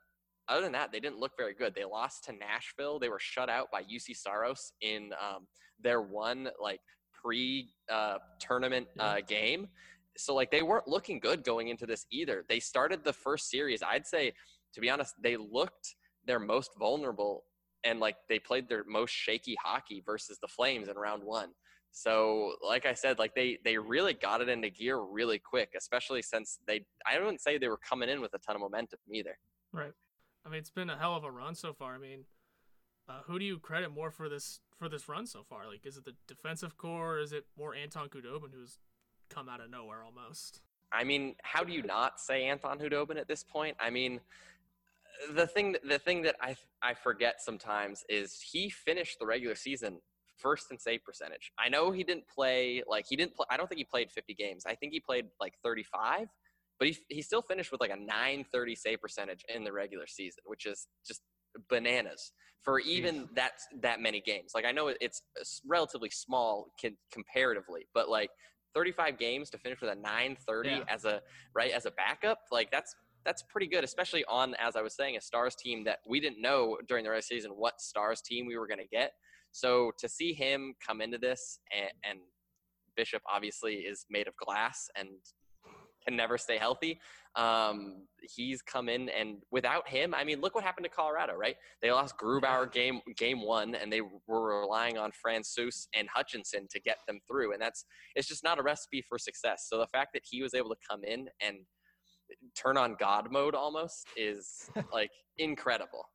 other than that they didn't look very good. They lost to nashville. They were shut out by Juuse Saros in um, their one like pre uh, tournament uh, game so like they weren't looking good going into this either. They started the first series. I'd say, to be honest, they looked their most vulnerable and like they played their most shaky hockey versus the Flames in round one. So, like I said, like they they really got it into gear really quick, especially since they I wouldn't say they were coming in with a ton of momentum either. Right. I mean, it's been a hell of a run so far. I mean, uh, who do you credit more for this for this run so far? Like, is it the defensive core? Or is it more Anton Khudobin, who's come out of nowhere almost. I mean, how do you not say Anton Khudobin at this point? I mean, the thing the thing that I I forget sometimes is he finished the regular season first in save percentage. I know he didn't play like he didn't play. I don't think he played 50 games. I think he played like 35, but he he still finished with like a 930 save percentage in the regular season, which is just bananas for even that that many games. Like I know it's relatively small comparatively, but like 35 games to finish with a 930 yeah. as a right as a backup like that's that's pretty good, especially on as I was saying a Stars team that we didn't know during the rest of the season what Stars team we were going to get. So to see him come into this and, and Bishop obviously is made of glass and can never stay healthy. Um, he's come in and without him, I mean, look what happened to Colorado, right? They lost Grubauer game game one, and they were relying on Francouz and Hutchinson to get them through, and that's it's just not a recipe for success. So the fact that he was able to come in and turn on God mode almost is [LAUGHS] like incredible.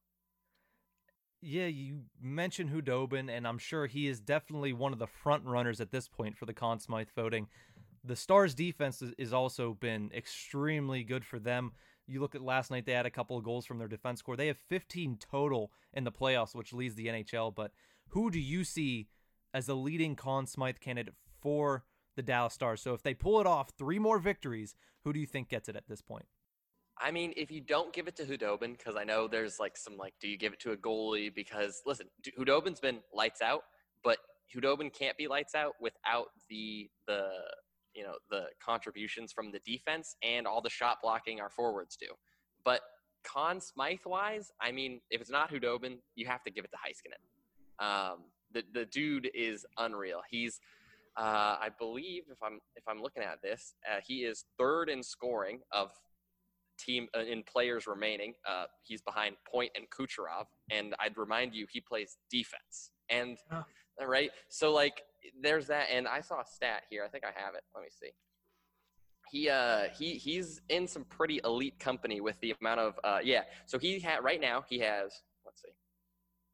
Yeah, you mentioned Khudobin, and I'm sure he is definitely one of the front runners at this point for the Conn Smythe voting. The Stars' defense is, also been extremely good for them. You look at last night; they had a couple of goals from their defense core. They have 15 total in the playoffs, which leads the NHL. But who do you see as the leading Conn Smythe candidate for the Dallas Stars? So if they pull it off, three more victories, who do you think gets it at this point? I mean, if you don't give it to Khudobin, because I know there's like some like, do you give it to a goalie? Because listen, Khudobin's been lights out, but Khudobin can't be lights out without the the you know the contributions from the defense and all the shot blocking our forwards do. But Conn Smythe wise, I mean, if it's not Khudobin, you have to give it to Heiskanen. Um, the the dude is unreal. He's uh, I believe if I'm if I'm looking at this, uh, he is third in scoring of team uh, in players remaining. Uh, he's behind Point and Kucherov, and I'd remind you he plays defense. And. Right, so like there's that. And I saw a stat here. I think I have it. Let me see. He uh he he's in some pretty elite company with the amount of uh yeah. So he had right now he has let's see.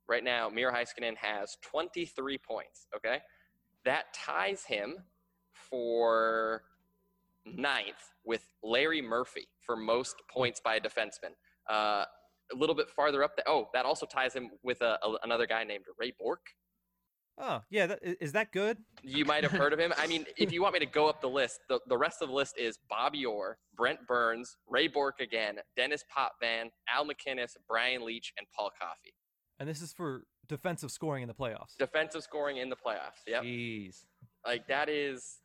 Right now, Miro Heiskanen has 23 points. Okay, that ties him for ninth with Larry Murphy for most points by a defenseman. Uh, a little bit farther up, the, oh, that also ties him with a, a, another guy named Ray Bourque. Oh, yeah. That, is that good? You might have heard of him. I mean, if you want me to go up the list, the, the rest of the list is Bobby Orr, Brent Burns, Ray Bourque again, Denis Potvin, Al MacInnis, Brian Leetch, and Paul Coffey. And this is for defensive scoring in the playoffs. Defensive scoring in the playoffs. Yep. Jeez. Like that is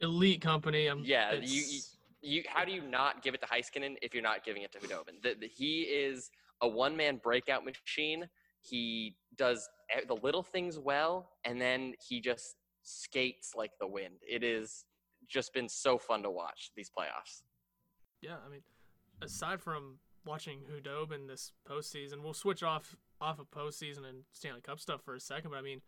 elite company. I'm, yeah, you, you, you. How do you not give it to Heiskanen if you're not giving it to Khudobin? The, the, he is a one man breakout machine. He does the little things well, and then he just skates like the wind. It is just been so fun to watch these playoffs. Yeah, I mean, aside from watching Khudobin this postseason, we'll switch off off of postseason and Stanley Cup stuff for a second. But I mean,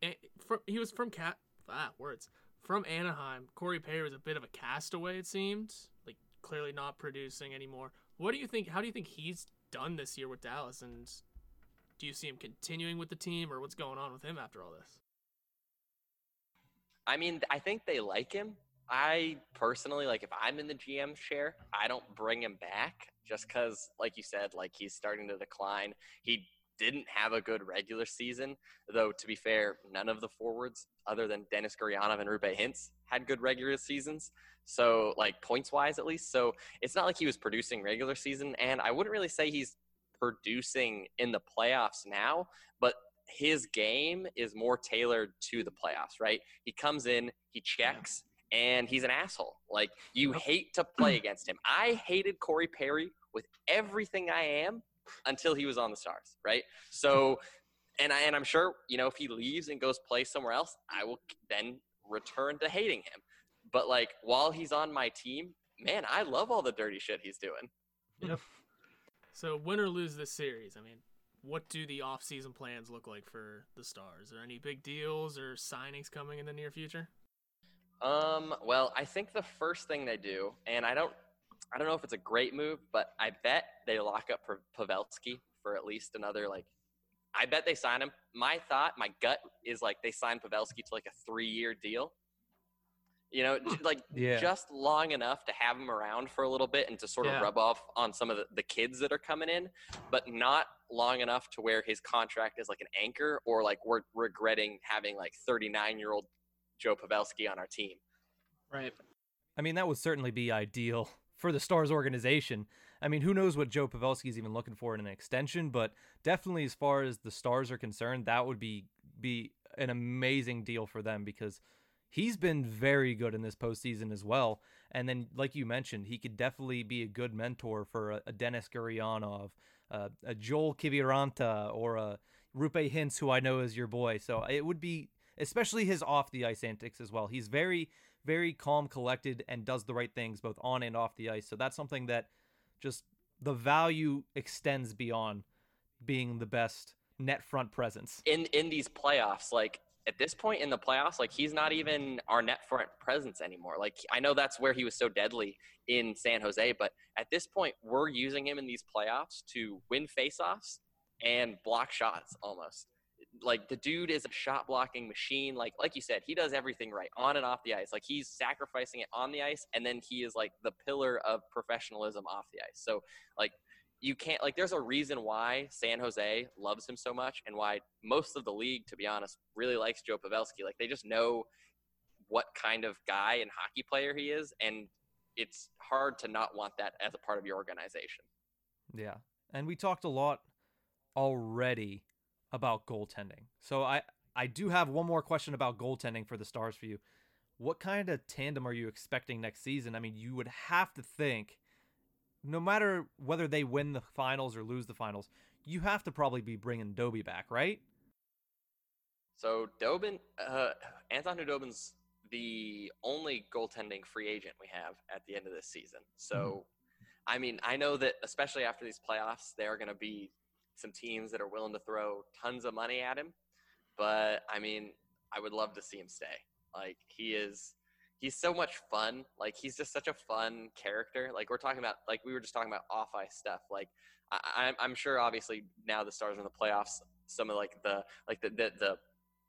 it, from, he was from Cat ah words from Anaheim. Corey Perry was a bit of a castaway. It seemed like clearly not producing anymore. What do you think? How do you think he's done this year with Dallas? And do you see him continuing with the team, or what's going on with him after all this? I mean, I think they like him. I personally, like, if I'm in the GM chair, I don't bring him back just because, like you said, like he's starting to decline. He didn't have a good regular season, though, to be fair, none of the forwards, other than Denis Gurianov and Roope Hintz, had good regular seasons. So, like, points wise, at least. So, it's not like he was producing regular season. And I wouldn't really say he's producing in the playoffs now, but his game is more tailored to the playoffs, right? He comes in, he checks, and he's an asshole. Like you hate to play against him. I hated Corey Perry with everything I am until he was on the Stars, right? So, and I and I'm sure you know if he leaves and goes play somewhere else, I will then return to hating him. But like while he's on my team, man, I love all the dirty shit he's doing. Yep. So win or lose this series, I mean, what do the off-season plans look like for the Stars? Are any big deals or signings coming in the near future? Um, well, I think the first thing they do, and I don't, I don't know if it's a great move, but I bet they lock up Pavelski for at least another like. I bet they sign him. My thought, my gut is like they sign Pavelski to like a three-year deal, you know, hmm. like yeah. just long enough to have him around for a little bit and to sort of yeah. rub off on some of the, the kids that are coming in, but not long enough to where his contract is like an anchor or like we're regretting having like 39 year old Joe Pavelski on our team. Right. I mean, that would certainly be ideal [LAUGHS] for the Stars organization. I mean, who knows what Joe Pavelski is even looking for in an extension, but definitely as far as the Stars are concerned, that would be be an amazing deal for them because he's been very good in this postseason as well. And then, like you mentioned, he could definitely be a good mentor for a, a Denis Gurianov, uh, a Joel Kiviranta, or a Roope Hintz, who I know is your boy. So it would be, especially his off the ice antics as well. He's very, very calm, collected, and does the right things both on and off the ice. So that's something that just the value extends beyond being the best net front presence in in these playoffs. Like at this point in the playoffs, like he's not even our net front presence anymore. Like I know that's where he was so deadly in San Jose, but at this point, we're using him in these playoffs to win faceoffs and block shots almost. Like the dude is a shot blocking machine. Like like you said, he does everything right on and off the ice. Like he's sacrificing it on the ice, and then he is like the pillar of professionalism off the ice. So like you can't like there's a reason why San Jose loves him so much and why most of the league, to be honest, really likes Joe Pavelski. Like they just know what kind of guy and hockey player he is, and it's hard to not want that as a part of your organization. Yeah. And we talked a lot already about goaltending. So I I do have one more question about goaltending for the Stars for you. What kind of tandem are you expecting next season? I mean, you would have to think no matter whether they win the finals or lose the finals, you have to probably be bringing Dobie back, right? So Dobin, uh, Anton Khudobin's the only goaltending free agent we have at the end of this season. So, mm-hmm. I mean, I know that especially after these playoffs, there are going to be some teams that are willing to throw tons of money at him. But I mean, I would love to see him stay. Like he is he's so much fun. Like he's just such a fun character. Like we're talking about, like we were just talking about off ice stuff. Like I, I'm sure, obviously now the Stars are in the playoffs. Some of like the like the, the the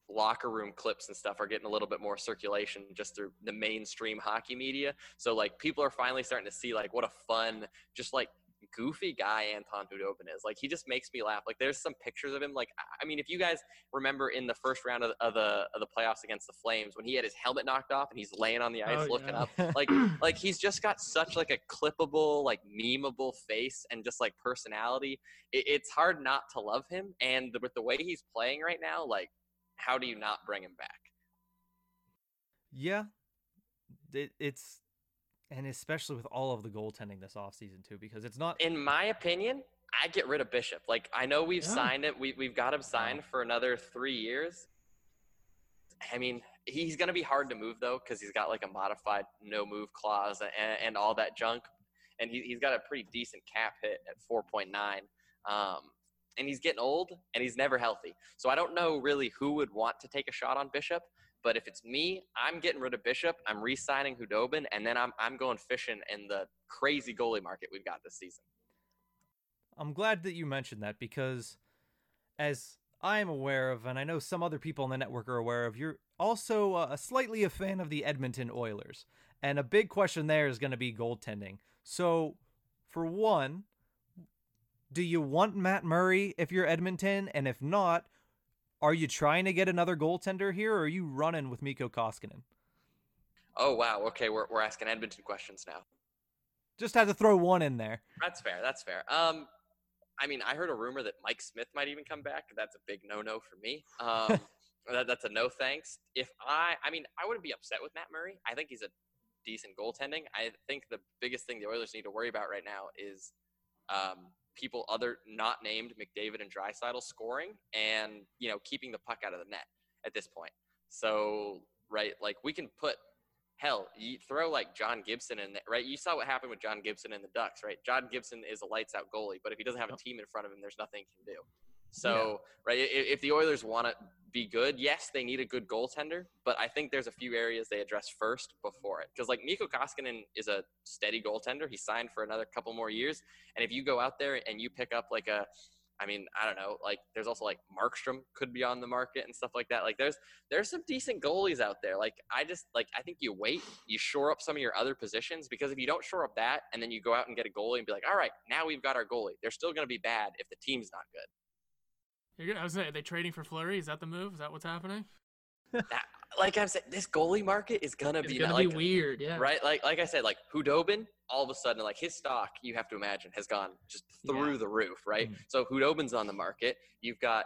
locker room clips and stuff are getting a little bit more circulation just through the mainstream hockey media. So like people are finally starting to see like what a fun, just like goofy guy Anton Khudobin is. Like he just makes me laugh. Like there's some pictures of him. Like I mean, if you guys remember in the first round of, of the of the playoffs against the Flames when he had his helmet knocked off and he's laying on the ice oh, looking yeah. up, [LAUGHS] like like he's just got such like a clippable, like memeable face and just like personality. It, it's hard not to love him. And with the way he's playing right now, like how do you not bring him back? Yeah, it, it's and especially with all of the goaltending this offseason too because it's not in my opinion i get rid of bishop. Like i know we've yeah. signed it. We, we've got him signed for another three years. I mean he's going to be hard to move though because he's got like a modified no move clause and, and all that junk. And he, he's got a pretty decent cap hit at 4.9 um, and he's getting old and he's never healthy. So i don't know really who would want to take a shot on bishop but if it's me, I'm getting rid of Bishop. I'm re-signing Khudobin, and then I'm I'm going fishing in the crazy goalie market we've got this season. I'm glad that you mentioned that because, as I am aware of, and I know some other people on the network are aware of, you're also uh, slightly a fan of the Edmonton Oilers, and a big question there is going to be goaltending. So, for one, do you want Matt Murray if you're Edmonton, and if not, are you trying to get another goaltender here, or are you running with Mikko Koskinen? Oh wow, okay, we're we're asking Edmonton questions now. Just had to throw one in there. That's fair. That's fair. Um, I mean, I heard a rumor that Mike Smith might even come back. That's a big no-no for me. Um, [LAUGHS] that, that's a no thanks. If I, I mean, I wouldn't be upset with Matt Murray. I think he's a decent goaltending. I think the biggest thing the Oilers need to worry about right now is um, people other not named McDavid and Draisaitl scoring and you know keeping the puck out of the net at this point. So right, like we can put hell, you throw like John Gibson in there, right? You saw what happened with John Gibson and the Ducks, right? John Gibson is a lights out goalie, but if he doesn't have a team in front of him, there's nothing he can do. So, yeah. right, if, if the Oilers want to be good, yes, they need a good goaltender, but I think there's a few areas they address first before it. Because like Mikko Koskinen is a steady goaltender. He signed for another couple more years, and if you go out there and you pick up like a I mean, I don't know. Like, there's also like Markstrom could be on the market and stuff like that. Like, there's there's some decent goalies out there. Like, I just like I think you wait, you shore up some of your other positions because if you don't shore up that and then you go out and get a goalie and be like, all right, now we've got our goalie. They're still going to be bad if the team's not good. You're, I was saying, are they trading for Fleury? Is that the move? Is that what's happening? that, like I'm saying, this goalie market is gonna it's be gonna like, be weird, yeah. Right, like like I said, like Khudobin, all of a sudden, like his stock, you have to imagine, has gone just through yeah. the roof, right? Mm-hmm. So Khudobin's on the market. You've got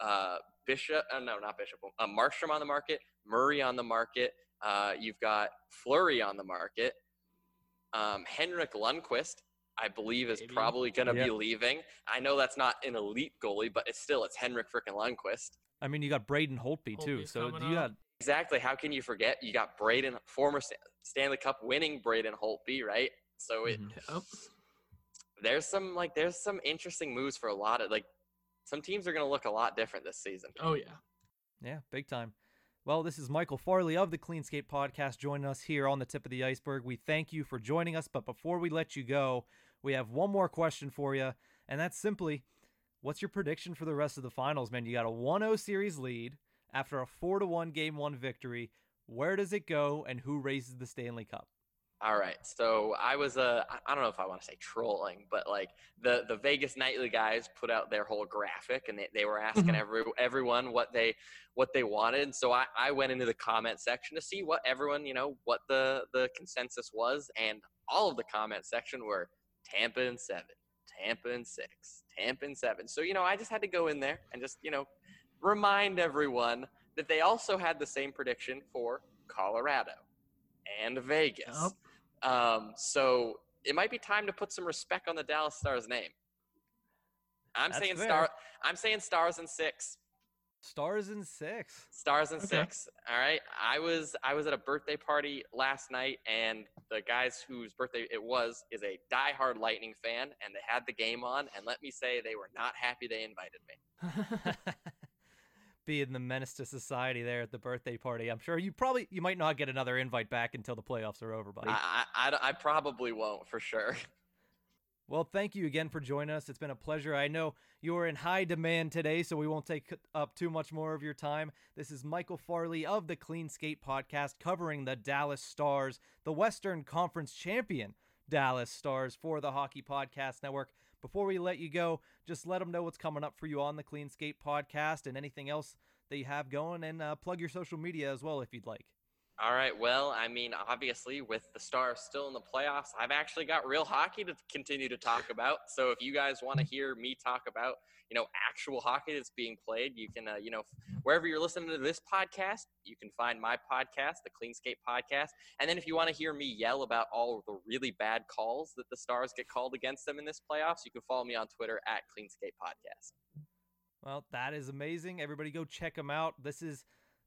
uh, Bishop, uh, no, not Bishop, uh, Markstrom on the market, Murray on the market, Uh, you've got Fleury on the market. Um, Henrik Lundqvist, I believe, is Maybe. probably going to Yep. be leaving. I know that's not an elite goalie, but it's still it's Henrik freaking Lundqvist. I mean, you got Braden Holtby too. Holtby's So you got. Exactly. How can you forget? You got Braden, former Stanley Cup winning Braden Holtby, right? So it, Mhm. Yep. there's some like there's some interesting moves for a lot of like some teams are going to look a lot different this season. Oh yeah. Yeah, big time. Well, this is Michael Farley of the Clean Skate Podcast joining us here on the tip of the iceberg. We thank you for joining us, but before we let you go, we have one more question for you, and that's simply what's your prediction for the rest of the finals, man? You got a 1 0 series lead after a 4 1 game one victory. Where does it go, and who raises the Stanley Cup? All right. So I was uh, I- don't know if I want to say trolling, but like the the Vegas Nightly guys put out their whole graphic and they, they were asking Mhm. every everyone what they what they wanted. So I, I went into the comment section to see what everyone, you know, what the the consensus was and all of the comment section were Tampa and 7, Tampa and 6, Tampa and 7. So, you know, I just had to go in there and just, you know, remind everyone that they also had the same prediction for Colorado and Vegas. Yep. Um, so it might be time to put some respect on the Dallas Stars name. I'm That's saying fair. star. I'm saying stars and six. Stars and six. Stars and Okay. six. All right. I was I was at a birthday party last night, and the guys whose birthday it was is a diehard Lightning fan, and they had the game on. And let me say, they were not happy they invited me. [LAUGHS] Being the menace to society there at the birthday party, I'm sure you probably you might not get another invite back until the playoffs are over, buddy. I, I, I, I probably won't for sure. [LAUGHS] Well, thank you again for joining us. It's been a pleasure. I know you are in high demand today, so we won't take up too much more of your time. This is Michael Farley of the Clean Skate Podcast covering the Dallas Stars, the Western Conference champion Dallas Stars for the Hockey Podcast Network. Before we let you go, just let them know what's coming up for you on the Clean Skate Podcast and anything else that you have going, and uh, plug your social media as well if you'd like. All right. Well, I mean, obviously, with the Stars still in the playoffs, I've actually got real hockey to continue to talk about. So if you guys want to hear me talk about, you know, actual hockey that's being played, you can, uh, you know, wherever you're listening to this podcast, you can find my podcast, the Clean Skate Podcast. And then if you want to hear me yell about all the really bad calls that the Stars get called against them in this playoffs, you can follow me on Twitter at Clean Skate Podcast. Well, that is amazing. Everybody go check them out. This is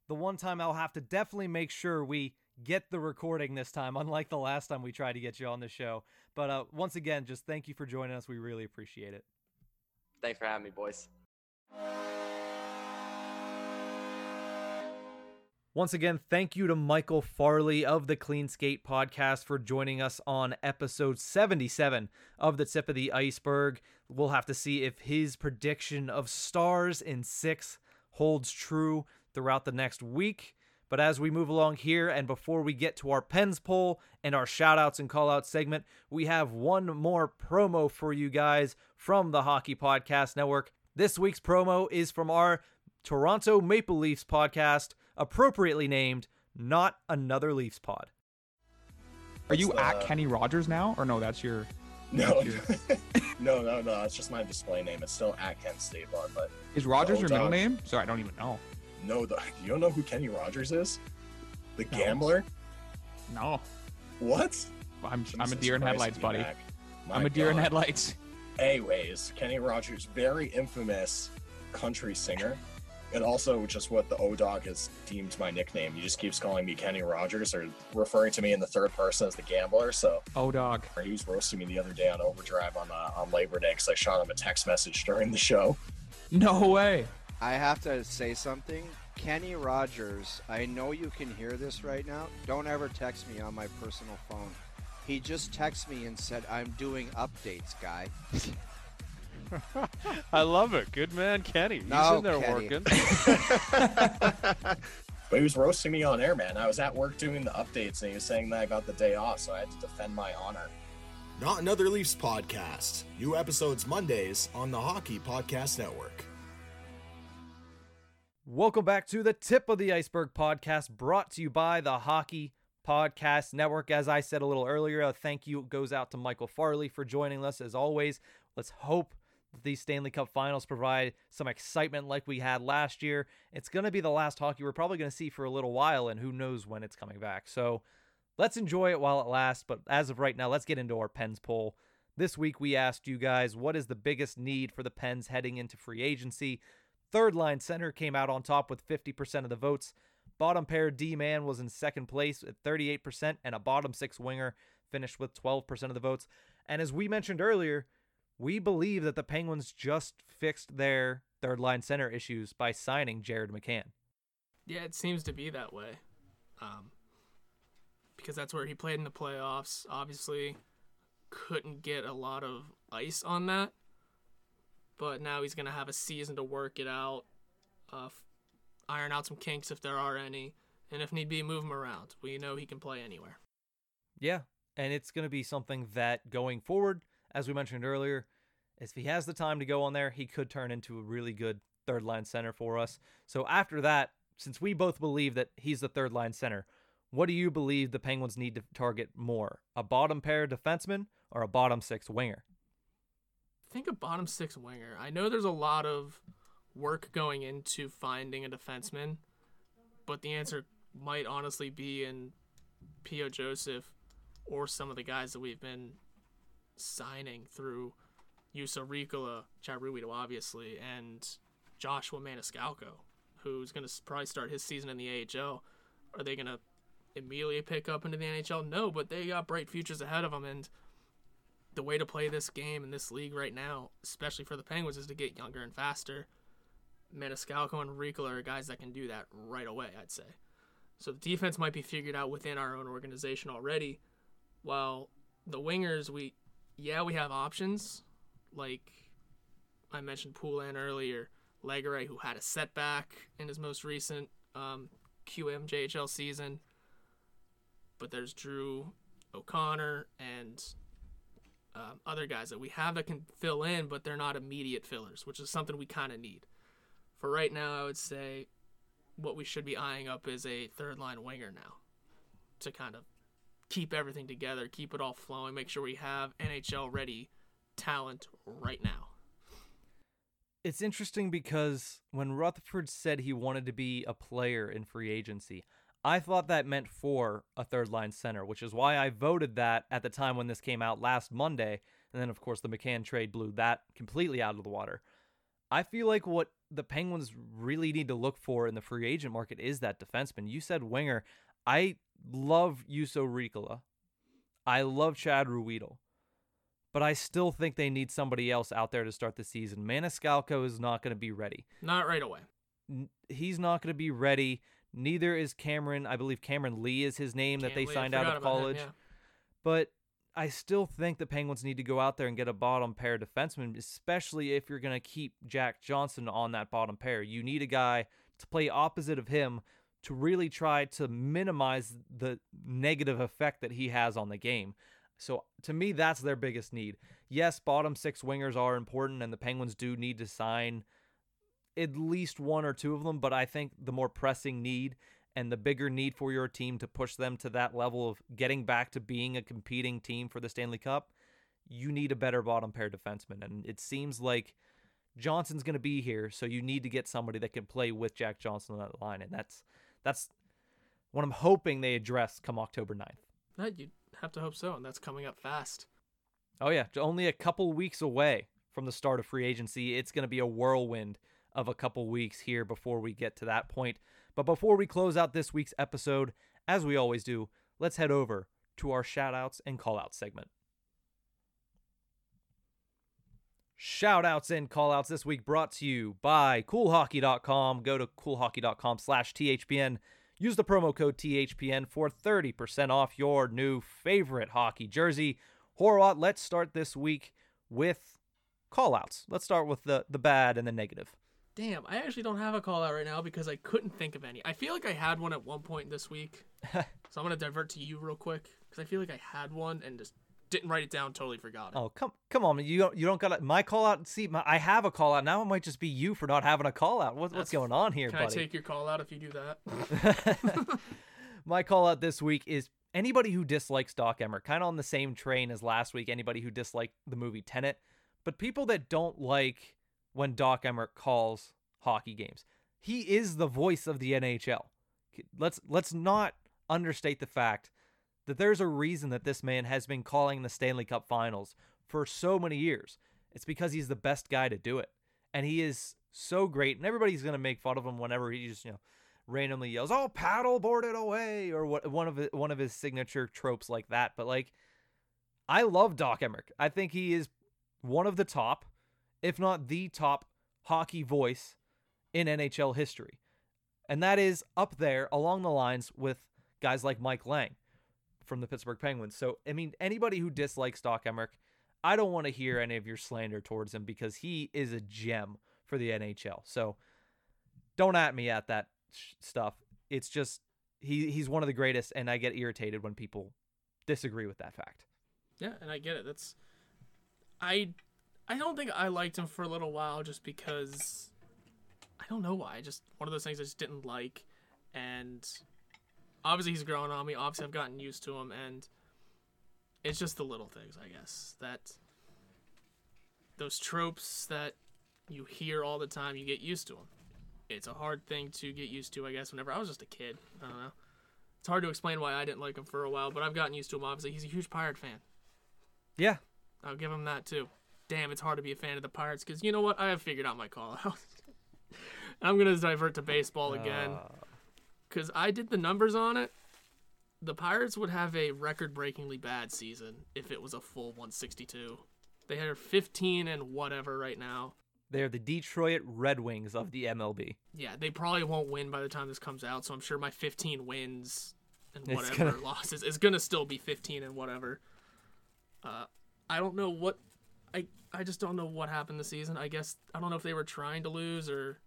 the one time I'll have to definitely make sure we get the recording this time, [LAUGHS] unlike the last time we tried to get you on the show. But uh, once again, just thank you for joining us. We really appreciate it. Thanks for having me, boys. Once again, thank you to Michael Farley of the Clean Skate Podcast for joining us on episode 77 of The Tip of the Iceberg. We'll have to see if his prediction of stars in six holds true throughout the next week. But as we move along here, and before we get to our pens poll and our shout outs and call out segment, we have one more promo for you guys from the Hockey Podcast Network. This week's promo is from our Toronto Maple Leafs podcast, appropriately named Not Another Leafs Pod. Are you It's, at uh, Kenny Rogers now, or no? That's your. [LAUGHS] No, Sure. [LAUGHS] no, no, no. It's just my display name. It's still at Ken Stavon, but Is Rogers your middle name? Sorry, I don't even know. No, the, [LAUGHS] you don't know who Kenny Rogers is? The No. gambler? No, What? I'm I'm a deer in Christ, headlights, buddy. I'm a deer in headlights. Anyways, Kenny Rogers, very infamous country singer, and also just what the O Dog has deemed my nickname. He just keeps calling me Kenny Rogers or referring to me in the third person as the gambler. So Oh dog. he was roasting me the other day on Overdrive on uh, on Labor Day because I shot him a text message during the show. No way. I have to say something. Kenny Rogers, I know you can hear this right now. Don't ever text me on my personal phone. He just texted me and said, I'm doing updates, guy. [LAUGHS] I love it. Good man, Kenny. He's No, in there Kenny. working. [LAUGHS] But he was roasting me on air, man. I was at work doing the updates, and he was saying that I got the day off, so I had to defend my honor. Not Another Leafs podcast. New episodes Mondays on the Hockey Podcast Network. Welcome back to the Tip of the Iceberg podcast brought to you by the Hockey Podcast Network. As I said a little earlier, a thank you goes out to Michael Farley for joining us as always. Let's hope that these Stanley Cup finals provide some excitement like we had last year. It's going to be the last hockey we're probably going to see for a little while, and who knows when it's coming back. So let's enjoy it while it lasts. But as of right now, let's get into our Pens poll. This week, we asked you guys what is the biggest need for the Pens heading into free agency. Third line center came out on top with 50% of the votes. Bottom pair D man was in second place at 38%, and a bottom six winger finished with 12% of the votes. And as we mentioned earlier, we believe that the Penguins just fixed their third line center issues by signing Jared McCann. Yeah, it seems to be that way. Um, because that's where he played in the playoffs. Obviously, couldn't get a lot of ice on that. But now he's to have a season to work it out, uh, f- iron out some kinks if there are any, and if need be, move him around. We know he can play anywhere. Yeah, and it's to be something that going forward, as we mentioned earlier, if he has the time to go on there, he could turn into a really good third line center for us. So after that, since we both believe that he's the third line center, what do you believe the Penguins need to target more? A bottom pair defenseman or a bottom six winger? Think a bottom six winger. I know there's a lot of work going into finding a defenseman, but the answer might honestly be in P.O. Joseph or some of the guys that we've been signing through Juuso Riikola, Chad obviously, and Joshua Maniscalco, who's going to probably start his season in the AHL. Are they going to immediately pick up into the NHL? No, but they got bright futures ahead of them, and the way to play this game in this league right now, especially for the Penguins, is to get younger and faster. Maniscalco and Riikola are guys that can do that right away, I'd say. So the defense might be figured out within our own organization already, while the wingers, we, yeah, we have options, like I mentioned Poulin earlier, Legare, who had a setback in his most recent um, QMJHL season, but there's Drew O'Connor and um, other guys that we have that can fill in, but they're not immediate fillers, which is something we kind of need. For right now, I would say what we should be eyeing up is a third line winger now to kind of keep everything together, keep it all flowing, make sure we have NHL ready talent right now. It's interesting because when Rutherford said he wanted to be a player in free agency, I thought that meant for a third line center, which is why I voted that at the time when this came out last Monday. And then, of course, the McCann trade blew that completely out of the water. I feel like what the Penguins really need to look for in the free agent market is that defenseman. You said winger. I love Juuso Riikola. I love Chad Ruhwedel. But I still think they need somebody else out there to start the season. Maniscalco is not going to be ready. Not right away. He's not going to be ready. Neither is Cameron. I believe Cameron Lee is his name Cam that they Lee, signed out of about him, college. yeah. But I still think the Penguins need to go out there and get a bottom pair defenseman, especially if you're going to keep Jack Johnson on that bottom pair. You need a guy to play opposite of him to really try to minimize the negative effect that he has on the game. So to me, that's their biggest need. Yes, bottom six wingers are important, and the Penguins do need to sign at least one or two of them. But I think the more pressing need and the bigger need for your team to push them to that level of getting back to being a competing team for the Stanley Cup, you need a better bottom pair defenseman. And it seems like Johnson's going to be here, so you need to get somebody that can play with Jack Johnson on that line. And that's that's what I'm hoping they address come October 9th. That you'd have to hope so, and that's coming up fast. Oh yeah, only a couple weeks away from the start of free agency. It's going to be a whirlwind of a couple weeks here before we get to that point. But before we close out this week's episode, as we always do, let's head over to our shout outs and call out segment. Shout outs and call outs this week brought to you by coolhockey.com. Go to coolhockey.com slash THPN. Use the promo code THPN for 30% off your new favorite hockey jersey. Horwat, let's start this week with call outs. Let's start with the, the bad and the negative. Damn, I actually don't have a call out right now because I couldn't think of any. I feel like I had one at one point this week. [LAUGHS] so I'm going to divert to you real quick because I feel like I had one and just didn't write it down, totally forgot it. Oh come come on, you don't you don't got my call out. See, my, I have a call out now. It might just be you for not having a call out. What, what's going on here, Can buddy? I take your call out if you do that? [LAUGHS] My call out this week is anybody who dislikes Doc Emmer, kind of on the same train as last week. Anybody who disliked the movie Tenet, but people that don't like when Doc Emmerich calls hockey games, he is the voice of the NHL. Let's let's not understate the fact that there's a reason that this man has been calling the Stanley Cup Finals for so many years. It's because he's the best guy to do it, and he is so great. And everybody's gonna make fun of him whenever he just you know randomly yells, "Oh, paddle board it away," or what one of one of his signature tropes like that. But like, I love Doc Emmerich. I think he is one of the top, if not the top, hockey voice in NHL history, and that is up there along the lines with guys like Mike Lange from the Pittsburgh Penguins. So I mean, anybody who dislikes Doc Emrick, I don't want to hear any of your slander towards him because he is a gem for the NHL. So don't at me at that stuff. It's just he he's one of the greatest, and I get irritated when people disagree with that fact. Yeah, and I get it. That's I I don't think I liked him for a little while just because I don't know why. Just one of those things I just didn't like, and obviously he's growing on me. Obviously I've gotten used to him, and it's just the little things I guess that those tropes that you hear all the time. You get used to them it's a hard thing to get used to, I guess, whenever I was just a kid. I don't know. It's hard to explain why I didn't like him for a while, but I've gotten used to him, obviously. He's a huge Pirate fan. Yeah. I'll give him that, too. Damn, it's hard to be a fan of the Pirates, because you know what? I have figured out my call out. [LAUGHS] I'm going to divert to baseball again, because uh... I did the numbers on it. The Pirates would have a record breakingly bad season if it was a full 162. They are 15 and whatever right now. They're the Detroit Red Wings of the MLB. Yeah, they probably won't win by the time this comes out, so I'm sure my 15 wins and whatever gonna... losses is going to still be 15 and whatever. Uh, I don't know what I just don't know what happened this season. I guess I don't know if they were trying to lose or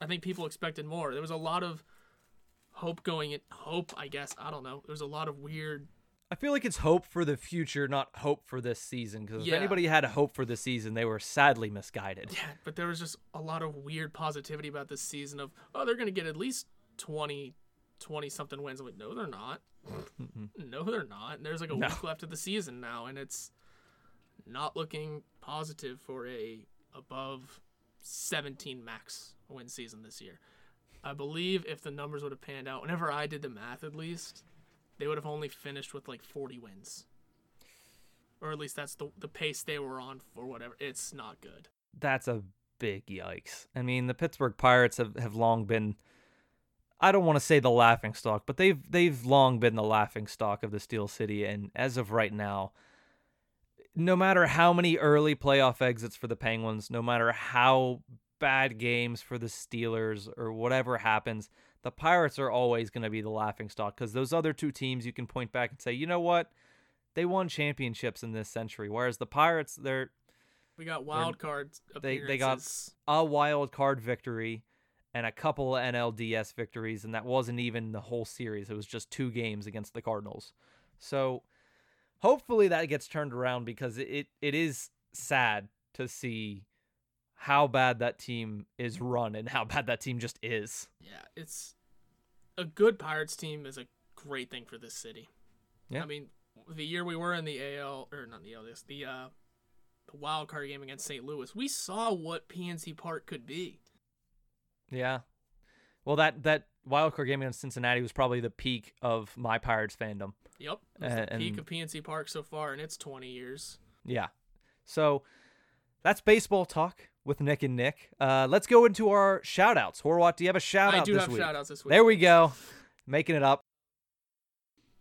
I think people expected more. There was a lot of hope going in hope, I guess. I don't know. There was a lot of weird I feel like it's hope for the future, not hope for this season. Because yeah. if anybody had a hope for this season, they were sadly misguided. Yeah, but there was just a lot of weird positivity about this season of, oh, they're going to get at least 20, 20 something wins. I'm like, no, they're not. [LAUGHS] no, they're not. And there's like a no. week left of the season now, and it's not looking positive for a above 17 max win season this year. I believe if the numbers would have panned out, whenever I did the math at least, they would have only finished with like 40 wins. Or at least that's the the pace they were on for whatever. It's not good. That's a big yikes. I mean, the Pittsburgh Pirates have, have long been I don't want to say the laughing stock, but they've they've long been the laughing stock of the Steel City and as of right now, no matter how many early playoff exits for the Penguins, no matter how bad games for the Steelers or whatever happens, the Pirates are always going to be the laughing stock because those other two teams you can point back and say, you know what, they won championships in this century, whereas the Pirates, they're we got wild cards. They they got a wild card victory and a couple of NLDS victories, and that wasn't even the whole series. It was just two games against the Cardinals. So hopefully that gets turned around because it it is sad to see how bad that team is run and how bad that team just is. Yeah, it's a good Pirates team is a great thing for this city. Yeah. I mean, the year we were in the AL or not the AL, this the uh, the wild card game against St. Louis, we saw what PNC Park could be. Yeah. Well, that that wild card game against Cincinnati was probably the peak of my Pirates fandom. Yep, and, the peak of PNC Park so far in its 20 years. Yeah. So that's baseball talk with Nick and Nick. Uh, let's go into our shout outs. Horwat, do you have a shout out I do this have week? shout outs this week. There we go. Making it up.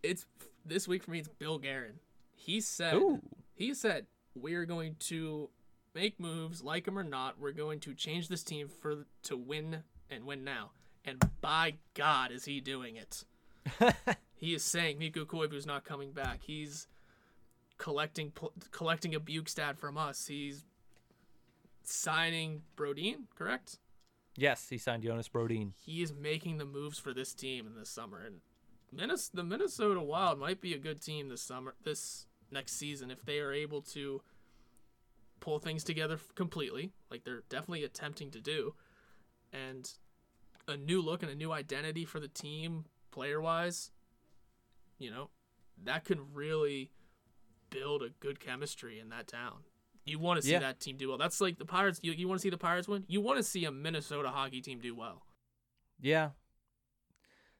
It's this week for me it's Bill Guerin. He said Ooh. he said we're going to make moves like him or not. We're going to change this team for to win and win now. And by God is he doing it. [LAUGHS] he is saying Mikko Koivu's not coming back. He's collecting collecting a Bjugstad from us. He's signing Brodin, correct? Yes, he signed Jonas Brodin. He is making the moves for this team in this summer, and the Minnesota Wild might be a good team this summer, this next season, if they are able to pull things together completely, like they're definitely attempting to do, and a new look and a new identity for the team, player wise. You know, that could really build a good chemistry in that town You want to see Yeah. that team do well. That's like the Pirates. You, you want to see the Pirates win. You want to see a Minnesota hockey team do well. Yeah.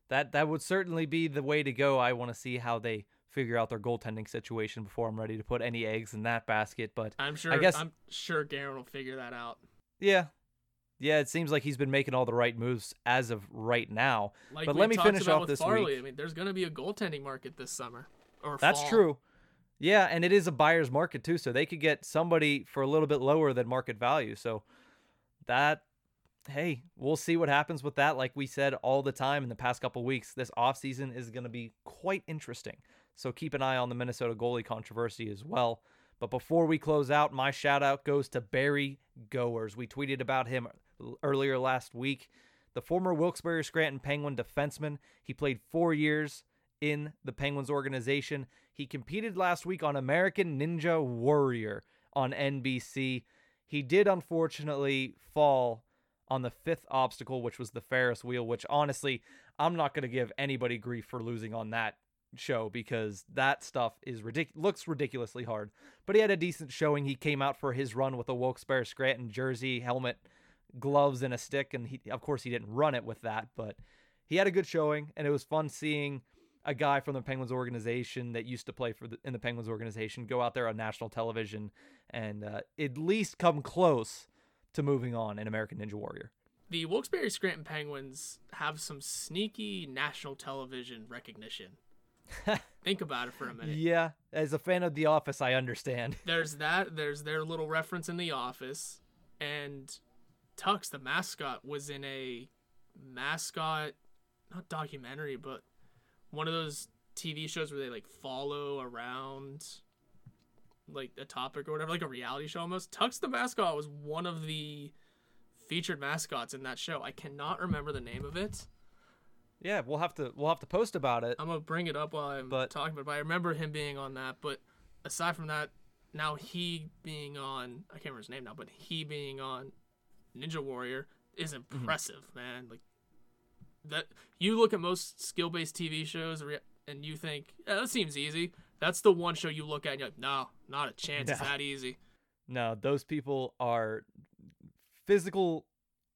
That that would certainly be the way to go. I want to see how they figure out their goaltending situation before I'm ready to put any eggs in that basket. But I'm sure. I guess I'm sure Guerin will figure that out. yeah, yeah. It seems like he's been making all the right moves as of right now. Like but let me finish off this Farley. week. I mean, there's going to be a goaltending market this summer. Or That's fall. true. Yeah, and it is a buyer's market too, so they could get somebody for a little bit lower than market value. So that hey, we'll see what happens with that. Like we said all the time in the past couple weeks, this offseason is going to be quite interesting. So keep an eye on the Minnesota goalie controversy as well. But before we close out, my shout out goes to Barry Goers. We tweeted about him earlier last week. The former Wilkes-Barre Scranton Penguin defenseman. He played four years in the Penguins organization. He competed last week on American Ninja Warrior on NBC. He did unfortunately fall on the fifth obstacle, which was the Ferris wheel, which honestly, I'm not going to give anybody grief for losing on that show because that stuff is ridic- looks ridiculously hard. But he had a decent showing. He came out for his run with a Wilkes-Barre Scranton jersey, helmet, gloves, and a stick, and he, of course, he didn't run it with that, but he had a good showing, and it was fun seeing a guy from the Penguins organization that used to play for the, in the Penguins organization go out there on national television and uh, at least come close to moving on in American Ninja Warrior. The Wilkes-Barre Scranton Penguins have some sneaky national television recognition. [LAUGHS] Think about it for a minute. Yeah, as a fan of The Office, I understand. There's that. There's their little reference in The Office, and Tux, the mascot, was in a mascot, not documentary, but one of those TV shows where they like follow around like a topic or whatever, like a reality show almost. Tux the mascot was one of the featured mascots in that show. I cannot remember the name of it. Yeah, we'll have to we'll have to post about it. I'm gonna bring it up while I'm But- talking about it. But I remember him being on that. But aside from that, now he being on I can't remember his name now, but he being on Ninja Warrior is Mm-hmm. impressive, man. Like that you look at most skill based TV shows and you think yeah, that seems easy. That's the one show you look at and you're like, no, not a chance. It's No. that easy. No, those people are physical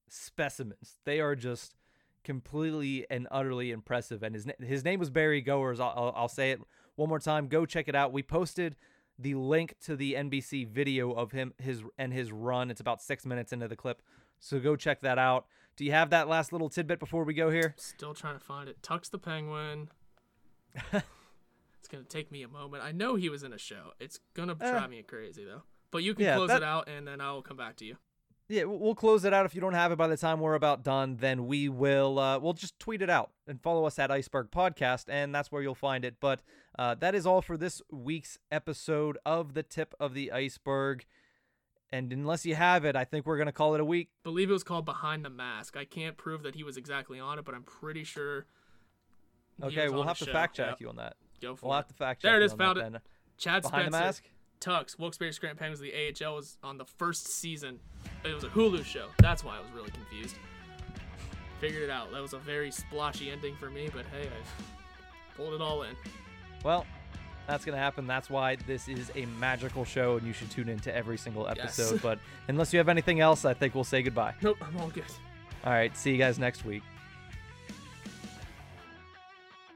specimens. They are just completely and utterly impressive. And his his name was Barry Goers. I'll, I'll, I'll say it one more time. Go check it out. We posted the link to the NBC video of him his and his run. It's about six minutes into the clip, so go check that out. Do you have that last little tidbit before we go here? Still trying to find it. Tux the Penguin. [LAUGHS] it's gonna take me a moment. I know he was in a show. It's gonna Eh. drive me crazy though. But you can Yeah, close that- it out and then I'll come back to you. Yeah, we'll we'll close it out. If you don't have it by the time we're about done, then we will. Uh, we'll just tweet it out and follow us at Iceberg Podcast, and that's where you'll find it. But uh, that is all for this week's episode of the Tip of the Iceberg. And unless you have it, I think we're gonna call it a week. believe it was called Behind the Mask. I can't prove that he was exactly on it, but I'm pretty sure. Okay, we'll have to show. fact check Yep. you on that. Go for We'll it. have to fact check. There it is, on found it. then. Chad Behind Spencer, the mask. Tux, Wilkes-Barre Scranton Penguins, the AHL was on the first season. It was a Hulu show. That's why I was really confused. Figured it out. That was a very splotchy ending for me, but hey, I pulled it all in. Well, that's gonna happen. That's why this is a magical show, and you should tune into every single Yes. episode. but unless you have anything else, I think we'll say goodbye. Nope, I'm all good. All right, see you guys next week.